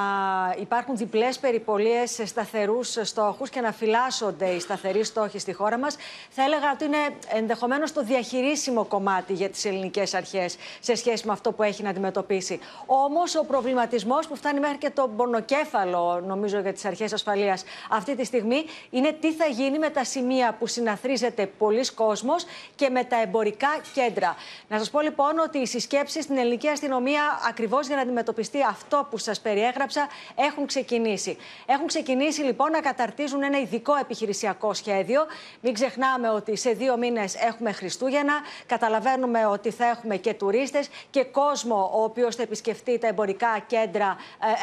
υπάρχουν διπλές περιπολίες σε σταθερούς στόχους και να φυλάσσονται οι σταθεροί στόχοι στη χώρα μας, θα έλεγα ότι είναι ενδεχομένως το διαχειρίσιμο κομμάτι για τις ελληνικές αρχές σε σχέση με αυτό που έχει να αντιμετωπίσει. Όμως, ο προβληματισμός που φτάνει μέχρι και τον πονοκέφαλο, νομίζω, για τις αρχές ασφαλείας αυτή τη στιγμή, είναι τι θα γίνει με τα σημεία που συναθρίζεται πολλοί κόσμος και με τα εμπορικά κέντρα. Να σας πω λοιπόν ότι οι συσκέψεις στην ελληνική αστυνομία ακριβώς για να αντιμετωπίσει αυτό που σας περιέγραψα έχουν ξεκινήσει. Έχουν ξεκινήσει λοιπόν να καταρτίζουν ένα ειδικό επιχειρησιακό σχέδιο. Μην ξεχνάμε ότι σε δύο μήνες έχουμε Χριστούγεννα. Καταλαβαίνουμε ότι θα έχουμε και τουρίστες και κόσμο ο οποίος θα επισκεφτεί τα εμπορικά κέντρα.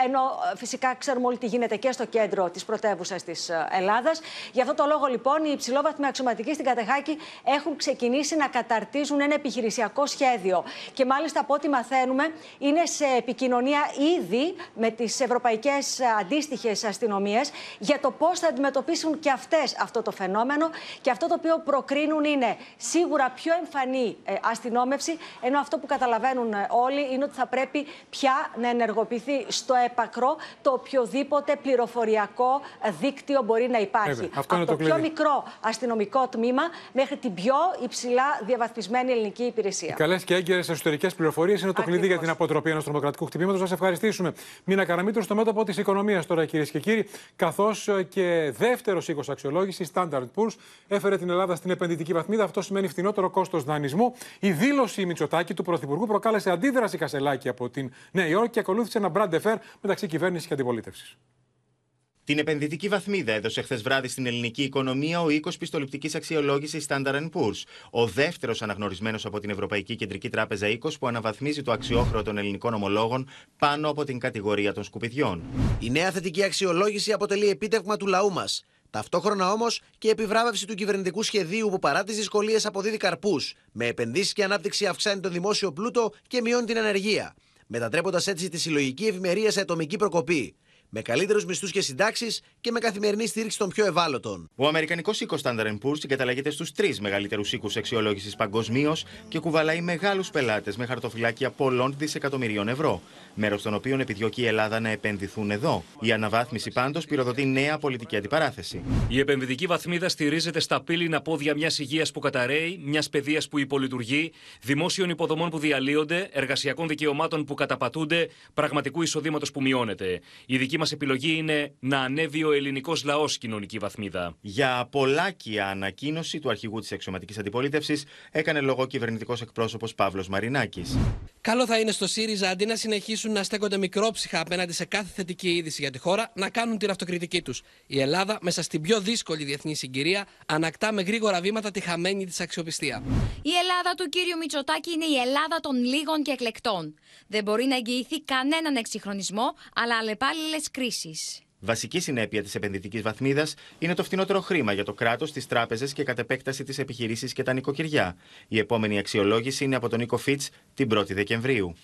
Ε, ενώ ε, φυσικά ξέρουμε όλοι τι γίνεται και στο κέντρο της πρωτεύουσας της ε, Ελλάδας. Γι' αυτό το λόγο λοιπόν οι υψηλόβαθμοι αξιωματικοί στην Κατεχάκη έχουν ξεκινήσει να καταρτίζουν ένα επιχειρησιακό σχέδιο. Και μάλιστα από ό,τι μαθαίνουμε είναι σε επικοινωνία ήδη με τις ευρωπαϊκές αντίστοιχες αστυνομίες για το πώς θα αντιμετωπίσουν και αυτές αυτό το φαινόμενο. Και αυτό το οποίο προκρίνουν είναι σίγουρα πιο εμφανή ε, αστυνόμευση, ενώ αυτό που καταλαβαίνουν ε, όλοι είναι ότι θα πρέπει πια να ενεργοποιηθεί στο έπακρο το οποιοδήποτε πληροφοριακό ε, δίκτυο μπορεί να υπάρχει. αυτό Από το, πιο μικρό αστυνομικό τμήμα μέχρι την πιο υψηλά διαβαθμισμένη ελληνική υπηρεσία. Οι καλές και έγκαιρες εσωτερικές πληροφορίες είναι το κλειδί για την αποτροπή ενός τρομοκρατικού χτυπήματος σα ευχαριστήσουμε. Μίνα Καραμίτρου στο μέτωπο της οικονομίας τώρα, κυρίες και κύριοι. Καθώς ε, και δεύτερος οίκος αξιολόγησης, Standard Poor's, έφερε την Ελλάδα στην επενδυτική βαθμίδα. Αυτό σημαίνει φθηνότερο κόστος δανεισμού. Η δήλωση Μητσοτάκη του Πρωθυπουργού προκάλεσε αντίδραση Κασελάκη από την Νέα Υόρκη και ακολούθησε ένα brand affair μεταξύ κυβέρνησης και αντιπολίτευσης. Την επενδυτική βαθμίδα έδωσε χθες βράδυ στην ελληνική οικονομία ο οίκος πιστοληπτικής αξιολόγησης Standard Poor's, ο δεύτερος αναγνωρισμένος από την Ευρωπαϊκή Κεντρική Τράπεζα οίκος που αναβαθμίζει το αξιόχρεο των ελληνικών ομολόγων πάνω από την κατηγορία των σκουπιδιών. Η νέα θετική αξιολόγηση αποτελεί επίτευγμα του λαού μας. Ταυτόχρονα όμως και επιβράβευση του κυβερνητικού σχεδίου που παρά τις δυσκολίες αποδίδει καρπούς. Με επενδύσεις και ανάπτυξη αυξάνει το δημόσιο πλούτο και μειώνει την ανεργία. Μετατρέποντας έτσι τη συλλογική ευημερία σε ατομική προκοπή. Με καλύτερους μισθούς και συντάξεις και με καθημερινή στήριξη των πιο ευάλωτων. Ο Αμερικανικός οίκος Standard Poor's συγκαταλέγεται στους τρεις μεγαλύτερους οίκους αξιολόγησης παγκοσμίως και κουβαλάει μεγάλους πελάτες με χαρτοφυλάκια πολλών δισεκατομμυρίων ευρώ, μέρος των οποίων επιδιώκει η Ελλάδα να επενδυθούν εδώ. Η αναβάθμιση πάντως πυροδοτεί νέα πολιτική αντιπαράθεση. Η επενδυτική βαθμίδα στηρίζεται στα πύληνα πόδια μιας υγείας που καταραίει, μιας παιδείας που υπολειτουργεί, δημόσιων υποδομών που διαλύονται, εργασιακών δικαιωμάτων που καταπατούνται, πραγματικού εισοδήματος που μειώνεται. Η δική μας επιλογή είναι να ανέβει ο ελληνικός λαός κοινωνική βαθμίδα. Για πολλάκια ανακοίνωση του αρχηγού της αξιωματικής αντιπολίτευσης έκανε λόγο κυβερνητικός εκπρόσωπος Παύλος Μαρινάκης. Καλό θα είναι στο ΣΥΡΙΖΑ αντί να συνεχίσουν να στέκονται μικρόψυχα απέναντι σε κάθε θετική είδηση για τη χώρα, να κάνουν την αυτοκριτική τους. Η Ελλάδα, μέσα στην πιο δύσκολη διεθνή συγκυρία, ανακτά με γρήγορα βήματα τη χαμένη της αξιοπιστία. Η Ελλάδα του κύριου Μητσοτάκη είναι η Ελλάδα των λίγων και εκλεκτών. Δεν μπορεί να εγγυηθεί κανέναν εξυγχρονισμό, αλλά αλλεπάλληλες κρίσεις. Βασική συνέπεια της επενδυτικής βαθμίδας είναι το φθηνότερο χρήμα για το κράτος, τις τράπεζες και κατ' επέκταση τι επιχειρήσεις και τα νοικοκυριά. Η επόμενη αξιολόγηση είναι από τον Νίκο Φίτ την 1η Δεκεμβρίου.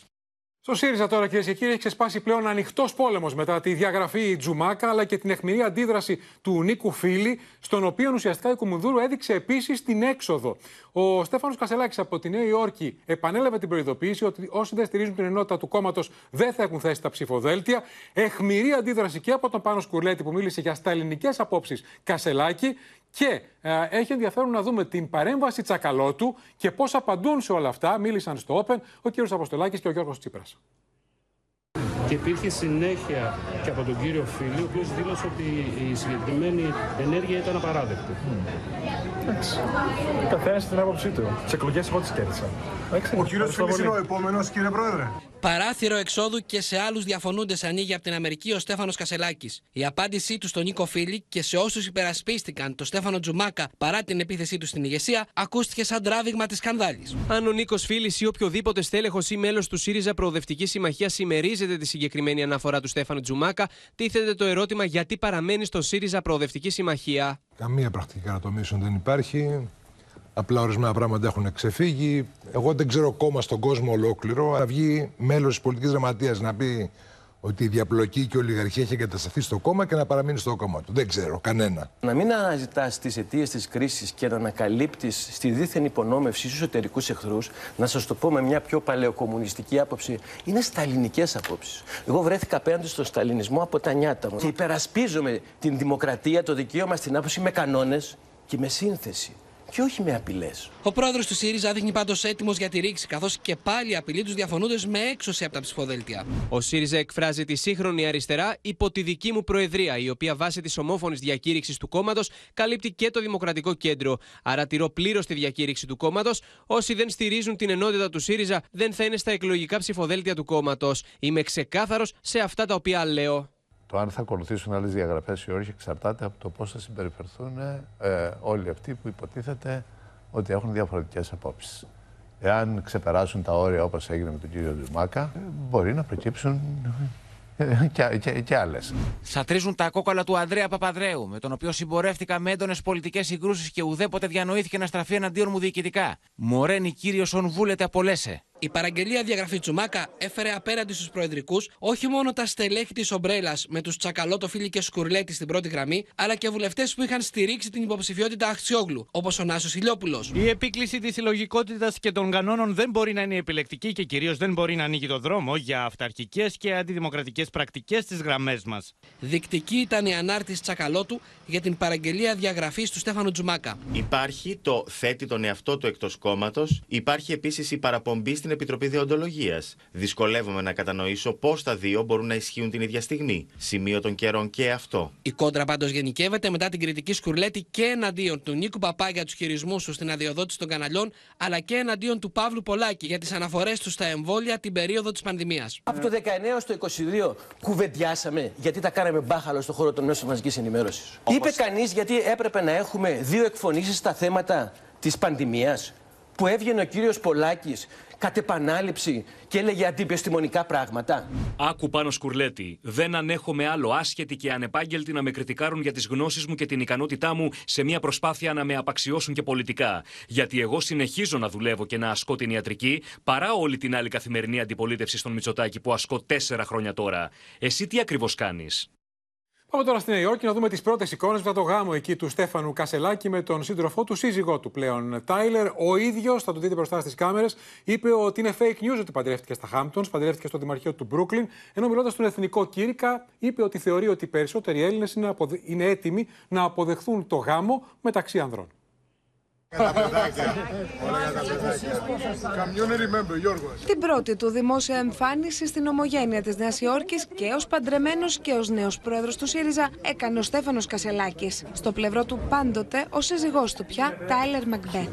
Στο ΣΥΡΙΖΑ τώρα, κυρίες και κύριοι, έχει ξεσπάσει πλέον ανοιχτός πόλεμος μετά τη διαγραφή Τζουμάκα αλλά και την εχμηρή αντίδραση του Νίκου Φίλη, στον οποίο ουσιαστικά η Κουμουνδούρου έδειξε επίσης την έξοδο. Ο Στέφανος Κασελάκης από τη Νέα Υόρκη επανέλαβε την προειδοποίηση ότι όσοι δεν στηρίζουν την ενότητα του κόμματος δεν θα έχουν θέση στα ψηφοδέλτια. Εχμηρή αντίδραση και από τον Πάνος Σκουρλέτη που μίλησε για στα ελληνικέ απόψεις Κασελάκη. Και ε, έχει ενδιαφέρον να δούμε την παρέμβαση Τσακαλώτου και πώς απαντούν σε όλα αυτά. Μίλησαν στο Open ο κύριος Αποστολάκης και ο Γιώργος Τσίπρας. Και υπήρχε συνέχεια και από τον κύριο Φίλη, ο οποίος δήλωσε ότι η συγκεκριμένη ενέργεια ήταν απαράδεκτη. Εντάξει. Καθένας την άποψή του. Τις εκλογές εγώ τι κέρδισα. Ο κύριος Φίλης είναι ο επόμενος, κύριε Πρόεδρε. Παράθυρο εξόδου και σε άλλους διαφωνούντε ανοίγει από την Αμερική ο Στέφανος Κασελάκης. Η απάντησή του στον Νίκο Φίλη και σε όσους υπερασπίστηκαν το Στέφανο Τζουμάκα παρά την επίθεσή του στην ηγεσία ακούστηκε σαν τράβηγμα της σκανδάλης. Αν ο Νίκος Φίλης ή οποιοδήποτε στέλεχος ή μέλος του ΣΥΡΙΖΑ Προοδευτικής Συμμαχίας συμμερίζεται τη συγκεκριμένη αναφορά του Στέφανου Τζουμάκα, τίθεται το ερώτημα γιατί παραμένει στο ΣΥΡΙΖΑ Προοδευτική Συμμαχία. Καμία πρακτική κατατομήσεων δεν υπάρχει. Απλά ορισμένα πράγματα έχουν ξεφύγει. Εγώ δεν ξέρω κόμμα στον κόσμο ολόκληρο. Να βγει μέλος της πολιτικής γραμματείας να πει ότι η διαπλοκή και η ολιγαρχία έχει εγκατασταθεί στο κόμμα και να παραμείνει στο κόμμα του. Δεν ξέρω, κανένα. Να μην αναζητάς τις αιτίες της κρίσης και να ανακαλύπτεις στη δίθεν υπονόμευση στους εσωτερικούς εχθρούς, να σας το πω με μια πιο παλαιοκομμουνιστική άποψη, είναι σταλινικές απόψεις. Εγώ βρέθηκα απέναντι στον σταλινισμό από τα νιάτα μου. Και υπερασπίζομαι την δημοκρατία, το δικαίωμα στην άποψη με κανόνες και με σύνθεση και όχι με απειλές. Ο πρόεδρος του ΣΥΡΙΖΑ δείχνει πάντως έτοιμος για τη ρήξη, καθώς και πάλι απειλεί τους διαφωνούντε με έξωση από τα ψηφοδέλτια. Ο ΣΥΡΙΖΑ εκφράζει τη σύγχρονη αριστερά υπό τη δική μου προεδρία, η οποία βάσει της ομόφωνης διακήρυξης του κόμματος καλύπτει και το Δημοκρατικό Κέντρο. Άρα τηρώ πλήρως τη διακήρυξη του κόμματος. Όσοι δεν στηρίζουν την ενότητα του ΣΥΡΙΖΑ δεν θα είναι στα εκλογικά ψηφοδέλτια του κόμματος. Είμαι ξεκάθαρος σε αυτά τα οποία λέω. Το αν θα ακολουθήσουν άλλες διαγραφές ή όχι εξαρτάται από το πώς θα συμπεριφερθούν ε, όλοι αυτοί που υποτίθεται ότι έχουν διαφορετικές απόψεις. Εάν ξεπεράσουν τα όρια όπως έγινε με τον κύριο Τζουμάκα, μπορεί να προκύψουν και, και, και άλλες. Σατρίζουν τα κόκαλα του Ανδρέα Παπαδρέου, με τον οποίο συμπορεύτηκα με έντονες πολιτικές συγκρούσεις και ουδέποτε διανοήθηκε να στραφεί εναντίον μου διοικητικά. Μορένει κύριο ον βούλετε απολέσαι. Η παραγγελία διαγραφή Τσουμάκα έφερε απέναντι στους προεδρικούς όχι μόνο τα στελέχη της Ομπρέλας με τους Τσακαλώτο Φίλη και Σκουρλέτη στην πρώτη γραμμή, αλλά και βουλευτές που είχαν στηρίξει την υποψηφιότητα Αχτσιόγλου, όπως ο Νάσος Ηλιόπουλος. Η επίκληση της συλλογικότητας και των κανόνων δεν μπορεί να είναι επιλεκτική και κυρίως δεν μπορεί να ανοίγει το δρόμο για αυταρχικές και αντιδημοκρατικές πρακτικές στις γραμμές μας. Δεικτική ήταν η ανάρτηση Τσακαλώτου για την παραγγελία διαγραφής του Στέφανου Τζουμάκα. Υπάρχει το θέτει τον εαυτό του εκτός κόμματος, υπάρχει επίσης η παραπομπή στην στην Επιτροπή Διοντολογίας. Δυσκολεύομαι να κατανοήσω πώς τα δύο μπορούν να ισχύουν την ίδια στιγμή. Σημείο των καιρών και αυτό. Η κόντρα πάντως γενικεύεται μετά την κριτική σκουρλέτη και εναντίον του Νίκου Παπά για τους χειρισμούς τους στην αδειοδότηση των καναλιών, αλλά και εναντίον του Παύλου Πολάκη για τις αναφορές τους στα εμβόλια την περίοδο της πανδημίας. Από το 19 στο 22 κουβεντιάσαμε γιατί τα κάναμε μπάχαλο στον χώρο των μέσων μαζικής ενημέρωσης. Όπως... Είπε κανείς γιατί έπρεπε να έχουμε δύο εκφωνήσεις στα θέματα της πανδημίας που έβγαινε ο κύριος Πολάκης κατ' επανάληψη και έλεγε αντιπιστημονικά πράγματα. Άκου πάνω σκουρλέτη. Δεν ανέχομαι άλλο άσχετη και ανεπάγγελτη να με κριτικάρουν για τις γνώσεις μου και την ικανότητά μου σε μια προσπάθεια να με απαξιώσουν και πολιτικά. Γιατί εγώ συνεχίζω να δουλεύω και να ασκώ την ιατρική παρά όλη την άλλη καθημερινή αντιπολίτευση στον Μητσοτάκη που ασκώ τέσσερα χρόνια τώρα. Εσύ τι ακριβώς κάνεις; Πάμε τώρα στη Νέα Υόρκη να δούμε τις πρώτες εικόνες μετά το γάμο εκεί του Στέφανου Κασελάκη με τον σύντροφό του, σύζυγό του πλέον. Τάιλερ, ο ίδιος, θα το δείτε μπροστά στις κάμερες, είπε ότι είναι fake news ότι παντρεύτηκε στα Χάμπτον, παντρεύτηκε στο Δημαρχείο του Μπρούκλιν. Ενώ μιλώντας στον Εθνικό Κήρυκα, είπε ότι θεωρεί ότι οι περισσότεροι Έλληνες είναι, αποδε... είναι έτοιμοι να αποδεχθούν το γάμο μεταξύ ανδρών. Την πρώτη του δημόσια εμφάνιση στην ομογένεια της Νέας Υόρκης και ως παντρεμένος και ως νέος πρόεδρος του ΣΥΡΙΖΑ έκανε ο Στέφανος Κασελάκης. Στο πλευρό του πάντοτε ο σύζυγός του πια, Τάιλερ Μακμπέθ.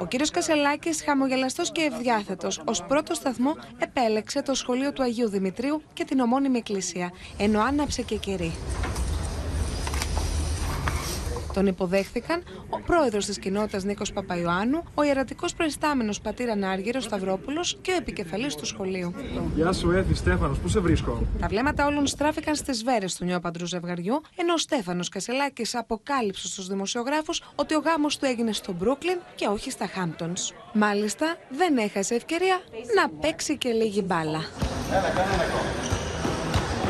Ο κύριος Κασελάκης, χαμογελαστός και ευδιάθετος, ως πρώτο σταθμό επέλεξε το σχολείο του Αγίου Δημητρίου και την ομώνυμη εκκλησία, ενώ άναψε και κερί. Τον υποδέχθηκαν ο πρόεδρος της κοινότητας Νίκος Παπαϊωάννου, ο ιερατικός προϊστάμενος πατήρα Νάργυρο Σταυρόπουλος και ο επικεφαλής του σχολείου. Γεια σου, Έθι Στέφανος, πού σε βρίσκω; Τα βλέμματα όλων στράφηκαν στις βέρες του νεόπαντρου ζευγαριού, ενώ ο Στέφανος Κασελάκης αποκάλυψε στους δημοσιογράφους ότι ο γάμος του έγινε στο Μπρούκλιν και όχι στα Χάμπτονς. Μάλιστα, δεν έχασε ευκαιρία να παίξει και λίγη μπάλα.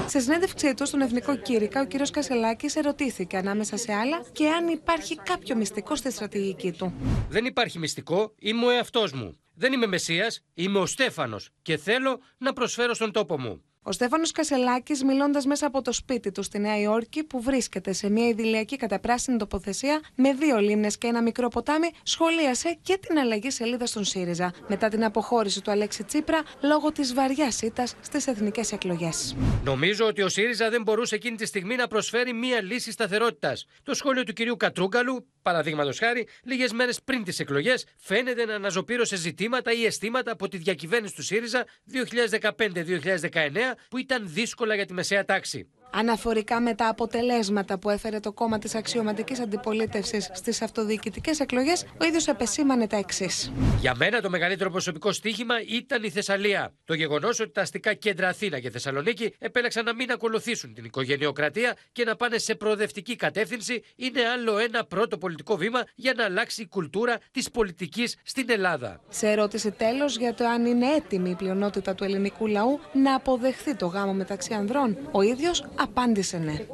Σε συνέντευξή του στον Εθνικό Κήρυκα, ο κ. Κασελάκης ερωτήθηκε ανάμεσα σε άλλα και αν υπάρχει κάποιο μυστικό στη στρατηγική του. Δεν υπάρχει μυστικό, είμαι ο εαυτός μου. Δεν είμαι Μεσσίας, είμαι ο Στέφανος και θέλω να προσφέρω στον τόπο μου. Ο Στέφανος Κασελάκης, μιλώντας μέσα από το σπίτι του στη Νέα Υόρκη, που βρίσκεται σε μια ιδηλιακή καταπράσινη τοποθεσία με δύο λίμνες και ένα μικρό ποτάμι, σχολίασε και την αλλαγή σελίδα στον ΣΥΡΙΖΑ μετά την αποχώρηση του Αλέξη Τσίπρα λόγω της βαριάς ήττας στις εθνικές εκλογές. Νομίζω ότι ο ΣΥΡΙΖΑ δεν μπορούσε εκείνη τη στιγμή να προσφέρει μία λύση σταθερότητας. Το σχόλιο του κυρίου Κατρούγκαλου, παραδείγματος χάρη, λίγες μέρες πριν τις εκλογές, φαίνεται να αναζωπήρωσε ζητήματα ή αισθήματα από τη διακυβέρνηση του ΣΥΡΙΖΑ 2015-2019 που ήταν δύσκολα για τη μεσαία τάξη. Αναφορικά με τα αποτελέσματα που έφερε το κόμμα της αξιωματικής αντιπολίτευσης στις αυτοδιοικητικές εκλογές, ο ίδιος επεσήμανε τα εξής. Για μένα το μεγαλύτερο προσωπικό στίχημα ήταν η Θεσσαλία. Το γεγονός ότι τα αστικά κέντρα Αθήνα και Θεσσαλονίκη επέλεξαν να μην ακολουθήσουν την οικογενειοκρατία και να πάνε σε προοδευτική κατεύθυνση είναι άλλο ένα πρώτο πολιτικό βήμα για να αλλάξει η κουλτούρα της πολιτικής στην Ελλάδα. Σε ερώτηση τέλος για το αν είναι έτοιμη η πλειονότητα του ελληνικού λαού να αποδεχθεί το γάμο μεταξύ ανδρών, ο ίδιος απάντησε ναι.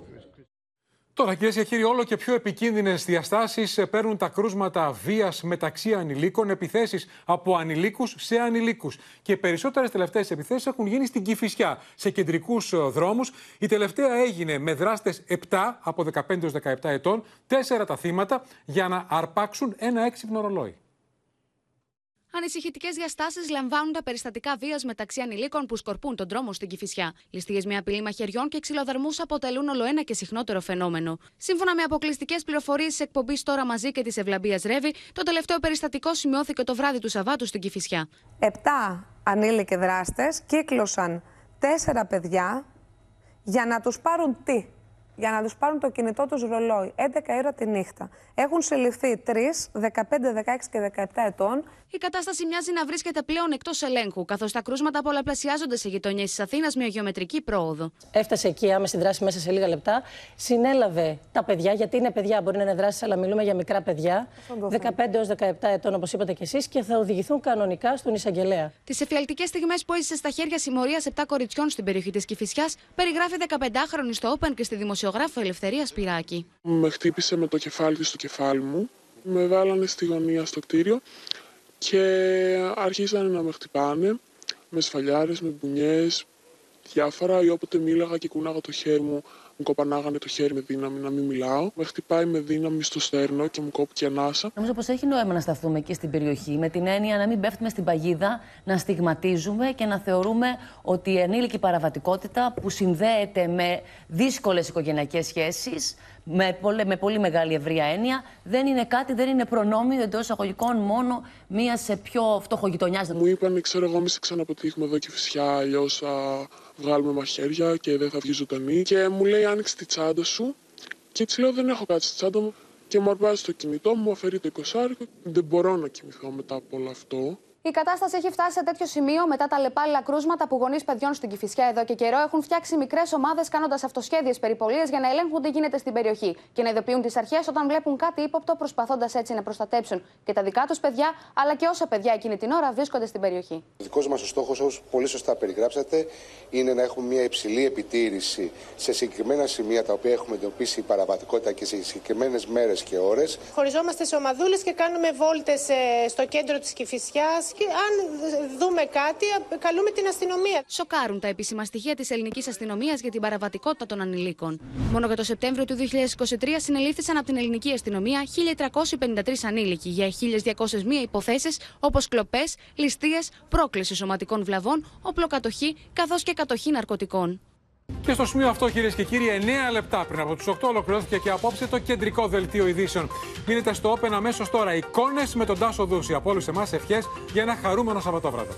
Τώρα, κυρίες και κύριοι, όλο και πιο επικίνδυνες διαστάσεις παίρνουν τα κρούσματα βίας μεταξύ ανηλίκων, επιθέσεις από ανηλίκους σε ανηλίκους. Και οι περισσότερες τελευταίες επιθέσεις έχουν γίνει στην Κυφυσιά, σε κεντρικούς δρόμους. Η τελευταία έγινε με δράστες 7 από 15 έως 17 ετών, 4 τα θύματα, για να αρπάξουν ένα έξυπνο ρολόι. Ανησυχητικές διαστάσεις λαμβάνουν τα περιστατικά βίας μεταξύ ανηλίκων που σκορπούν τον δρόμο στην Κυφυσιά. Ληστείες με απειλή μαχαιριών και ξυλοδαρμούς αποτελούν ολοένα και συχνότερο φαινόμενο. Σύμφωνα με αποκλειστικές πληροφορίες της εκπομπής Τώρα Μαζί και της Ευλαμπίας Ρεύη, το τελευταίο περιστατικό σημειώθηκε το βράδυ του Σαββάτου στην Κυφυσιά. Επτά ανήλικοι δράστες κύκλωσαν τέσσερα παιδιά για να τους πάρουν τι; Για να τους πάρουν το κινητό τους ρολόι 11 ώρα τη νύχτα. Έχουν συλληφθεί 3, 15, 16 και 17 ετών. Η κατάσταση μοιάζει να βρίσκεται πλέον εκτός ελέγχου, καθώς τα κρούσματα πολλαπλασιάζονται σε γειτονιές της Αθήνας με γεωμετρική πρόοδο. Έφτασε εκεί άμεση δράση μέσα σε λίγα λεπτά. Συνέλαβε τα παιδιά, γιατί είναι παιδιά, μπορεί να είναι δράσεις, αλλά μιλούμε για μικρά παιδιά. 15 έως 17 ετών, όπως είπατε κι εσείς, και θα οδηγηθούν κανονικά στον εισαγγελέα. Τις εφιαλτικές στιγμές που έζησε στα χέρια συμμορίας 7 κοριτσιών στην περιοχή της Κυφυσιάς, περιγράφει 15χρονη στο Open και στη δημοσιογράφο Ελευθερίας Σπυράκη. Με χτύπησε με το κεφάλι της στο κεφάλι μου. Με βάλανε στη γωνία στο κτίριο και άρχισαν να με χτυπάνε με σφαλιάρες, με μπουνιές, διάφορα ή όποτε μίλαγα και κουνάγα το χέρι μου μου κοπανάγανε το χέρι με δύναμη να μην μιλάω. Με χτυπάει με δύναμη στο στέρνο και μου κόπηκε ανάσα. Νομίζω πως έχει νόημα να σταθούμε εκεί στην περιοχή με την έννοια να μην πέφτουμε στην παγίδα, να στιγματίζουμε και να θεωρούμε ότι η ενήλικη παραβατικότητα που συνδέεται με δύσκολες οικογενειακές σχέσεις, με πολύ, με πολύ μεγάλη ευρεία έννοια, δεν είναι κάτι, δεν είναι προνόμιο εντός εισαγωγικών μόνο μία σε πιο φτωχογειτονιάς. Μου είπαν, ξέρω εγώ, μη σε ξαναπετύχουμε εδώ και φυσικά, αλλιώς βγάλουμε μαχαίρια και δεν θα βγει ζωντανή. Και μου λέει άνοιξε της τσάντας σου και έτσι λέω δεν έχω κάτι στη τσάντα μου και μου αρπάζει το κινητό μου, μου αφαιρεί το 20 Δεν μπορώ να κοιμηθώ μετά από όλο αυτό. Η κατάσταση έχει φτάσει σε τέτοιο σημείο μετά τα λεπάλληλα κρούσματα που γονείς παιδιών στην Κυφυσιά εδώ και καιρό έχουν φτιάξει μικρές ομάδες κάνοντας αυτοσχέδιες περιπολίες για να ελέγχουν τι γίνεται στην περιοχή και να ειδοποιούν τις αρχές όταν βλέπουν κάτι ύποπτο, προσπαθώντας έτσι να προστατέψουν και τα δικά τους παιδιά, αλλά και όσα παιδιά εκείνη την ώρα βρίσκονται στην περιοχή. Ο δικός μας στόχος, όπως πολύ σωστά περιγράψατε, είναι να έχουμε μια υψηλή επιτήρηση σε συγκεκριμένα σημεία τα οποία έχουμε εντοπίσει η παραβατικότητα και σε συγκεκριμένες μέρες και ώρες. Χωριζόμαστε σε ομαδούλες και κάνουμε βόλτες ε, στο κέντρο της Κυφυσιάς και αν δούμε κάτι, καλούμε την αστυνομία. Σοκάρουν τα επίσημα στοιχεία της ελληνικής αστυνομίας για την παραβατικότητα των ανηλίκων. Μόνο για το Σεπτέμβριο του 2023 συνελήφθησαν από την ελληνική αστυνομία 1.353 ανήλικοι για 1.201 υποθέσεις όπως κλοπές, ληστείες, πρόκληση σωματικών βλαβών, οπλοκατοχή καθώς και κατοχή ναρκωτικών. Και στο σημείο αυτό, κυρίες και κύριοι, 9 λεπτά πριν από του 8 ολοκληρώθηκε και απόψε το κεντρικό δελτίο ειδήσεων. Μείνετε στο Open αμέσως τώρα. Εικόνες με τον Τάσο Δούση. Από όλους εμάς ευχές για ένα χαρούμενο Σαββατόβραδο.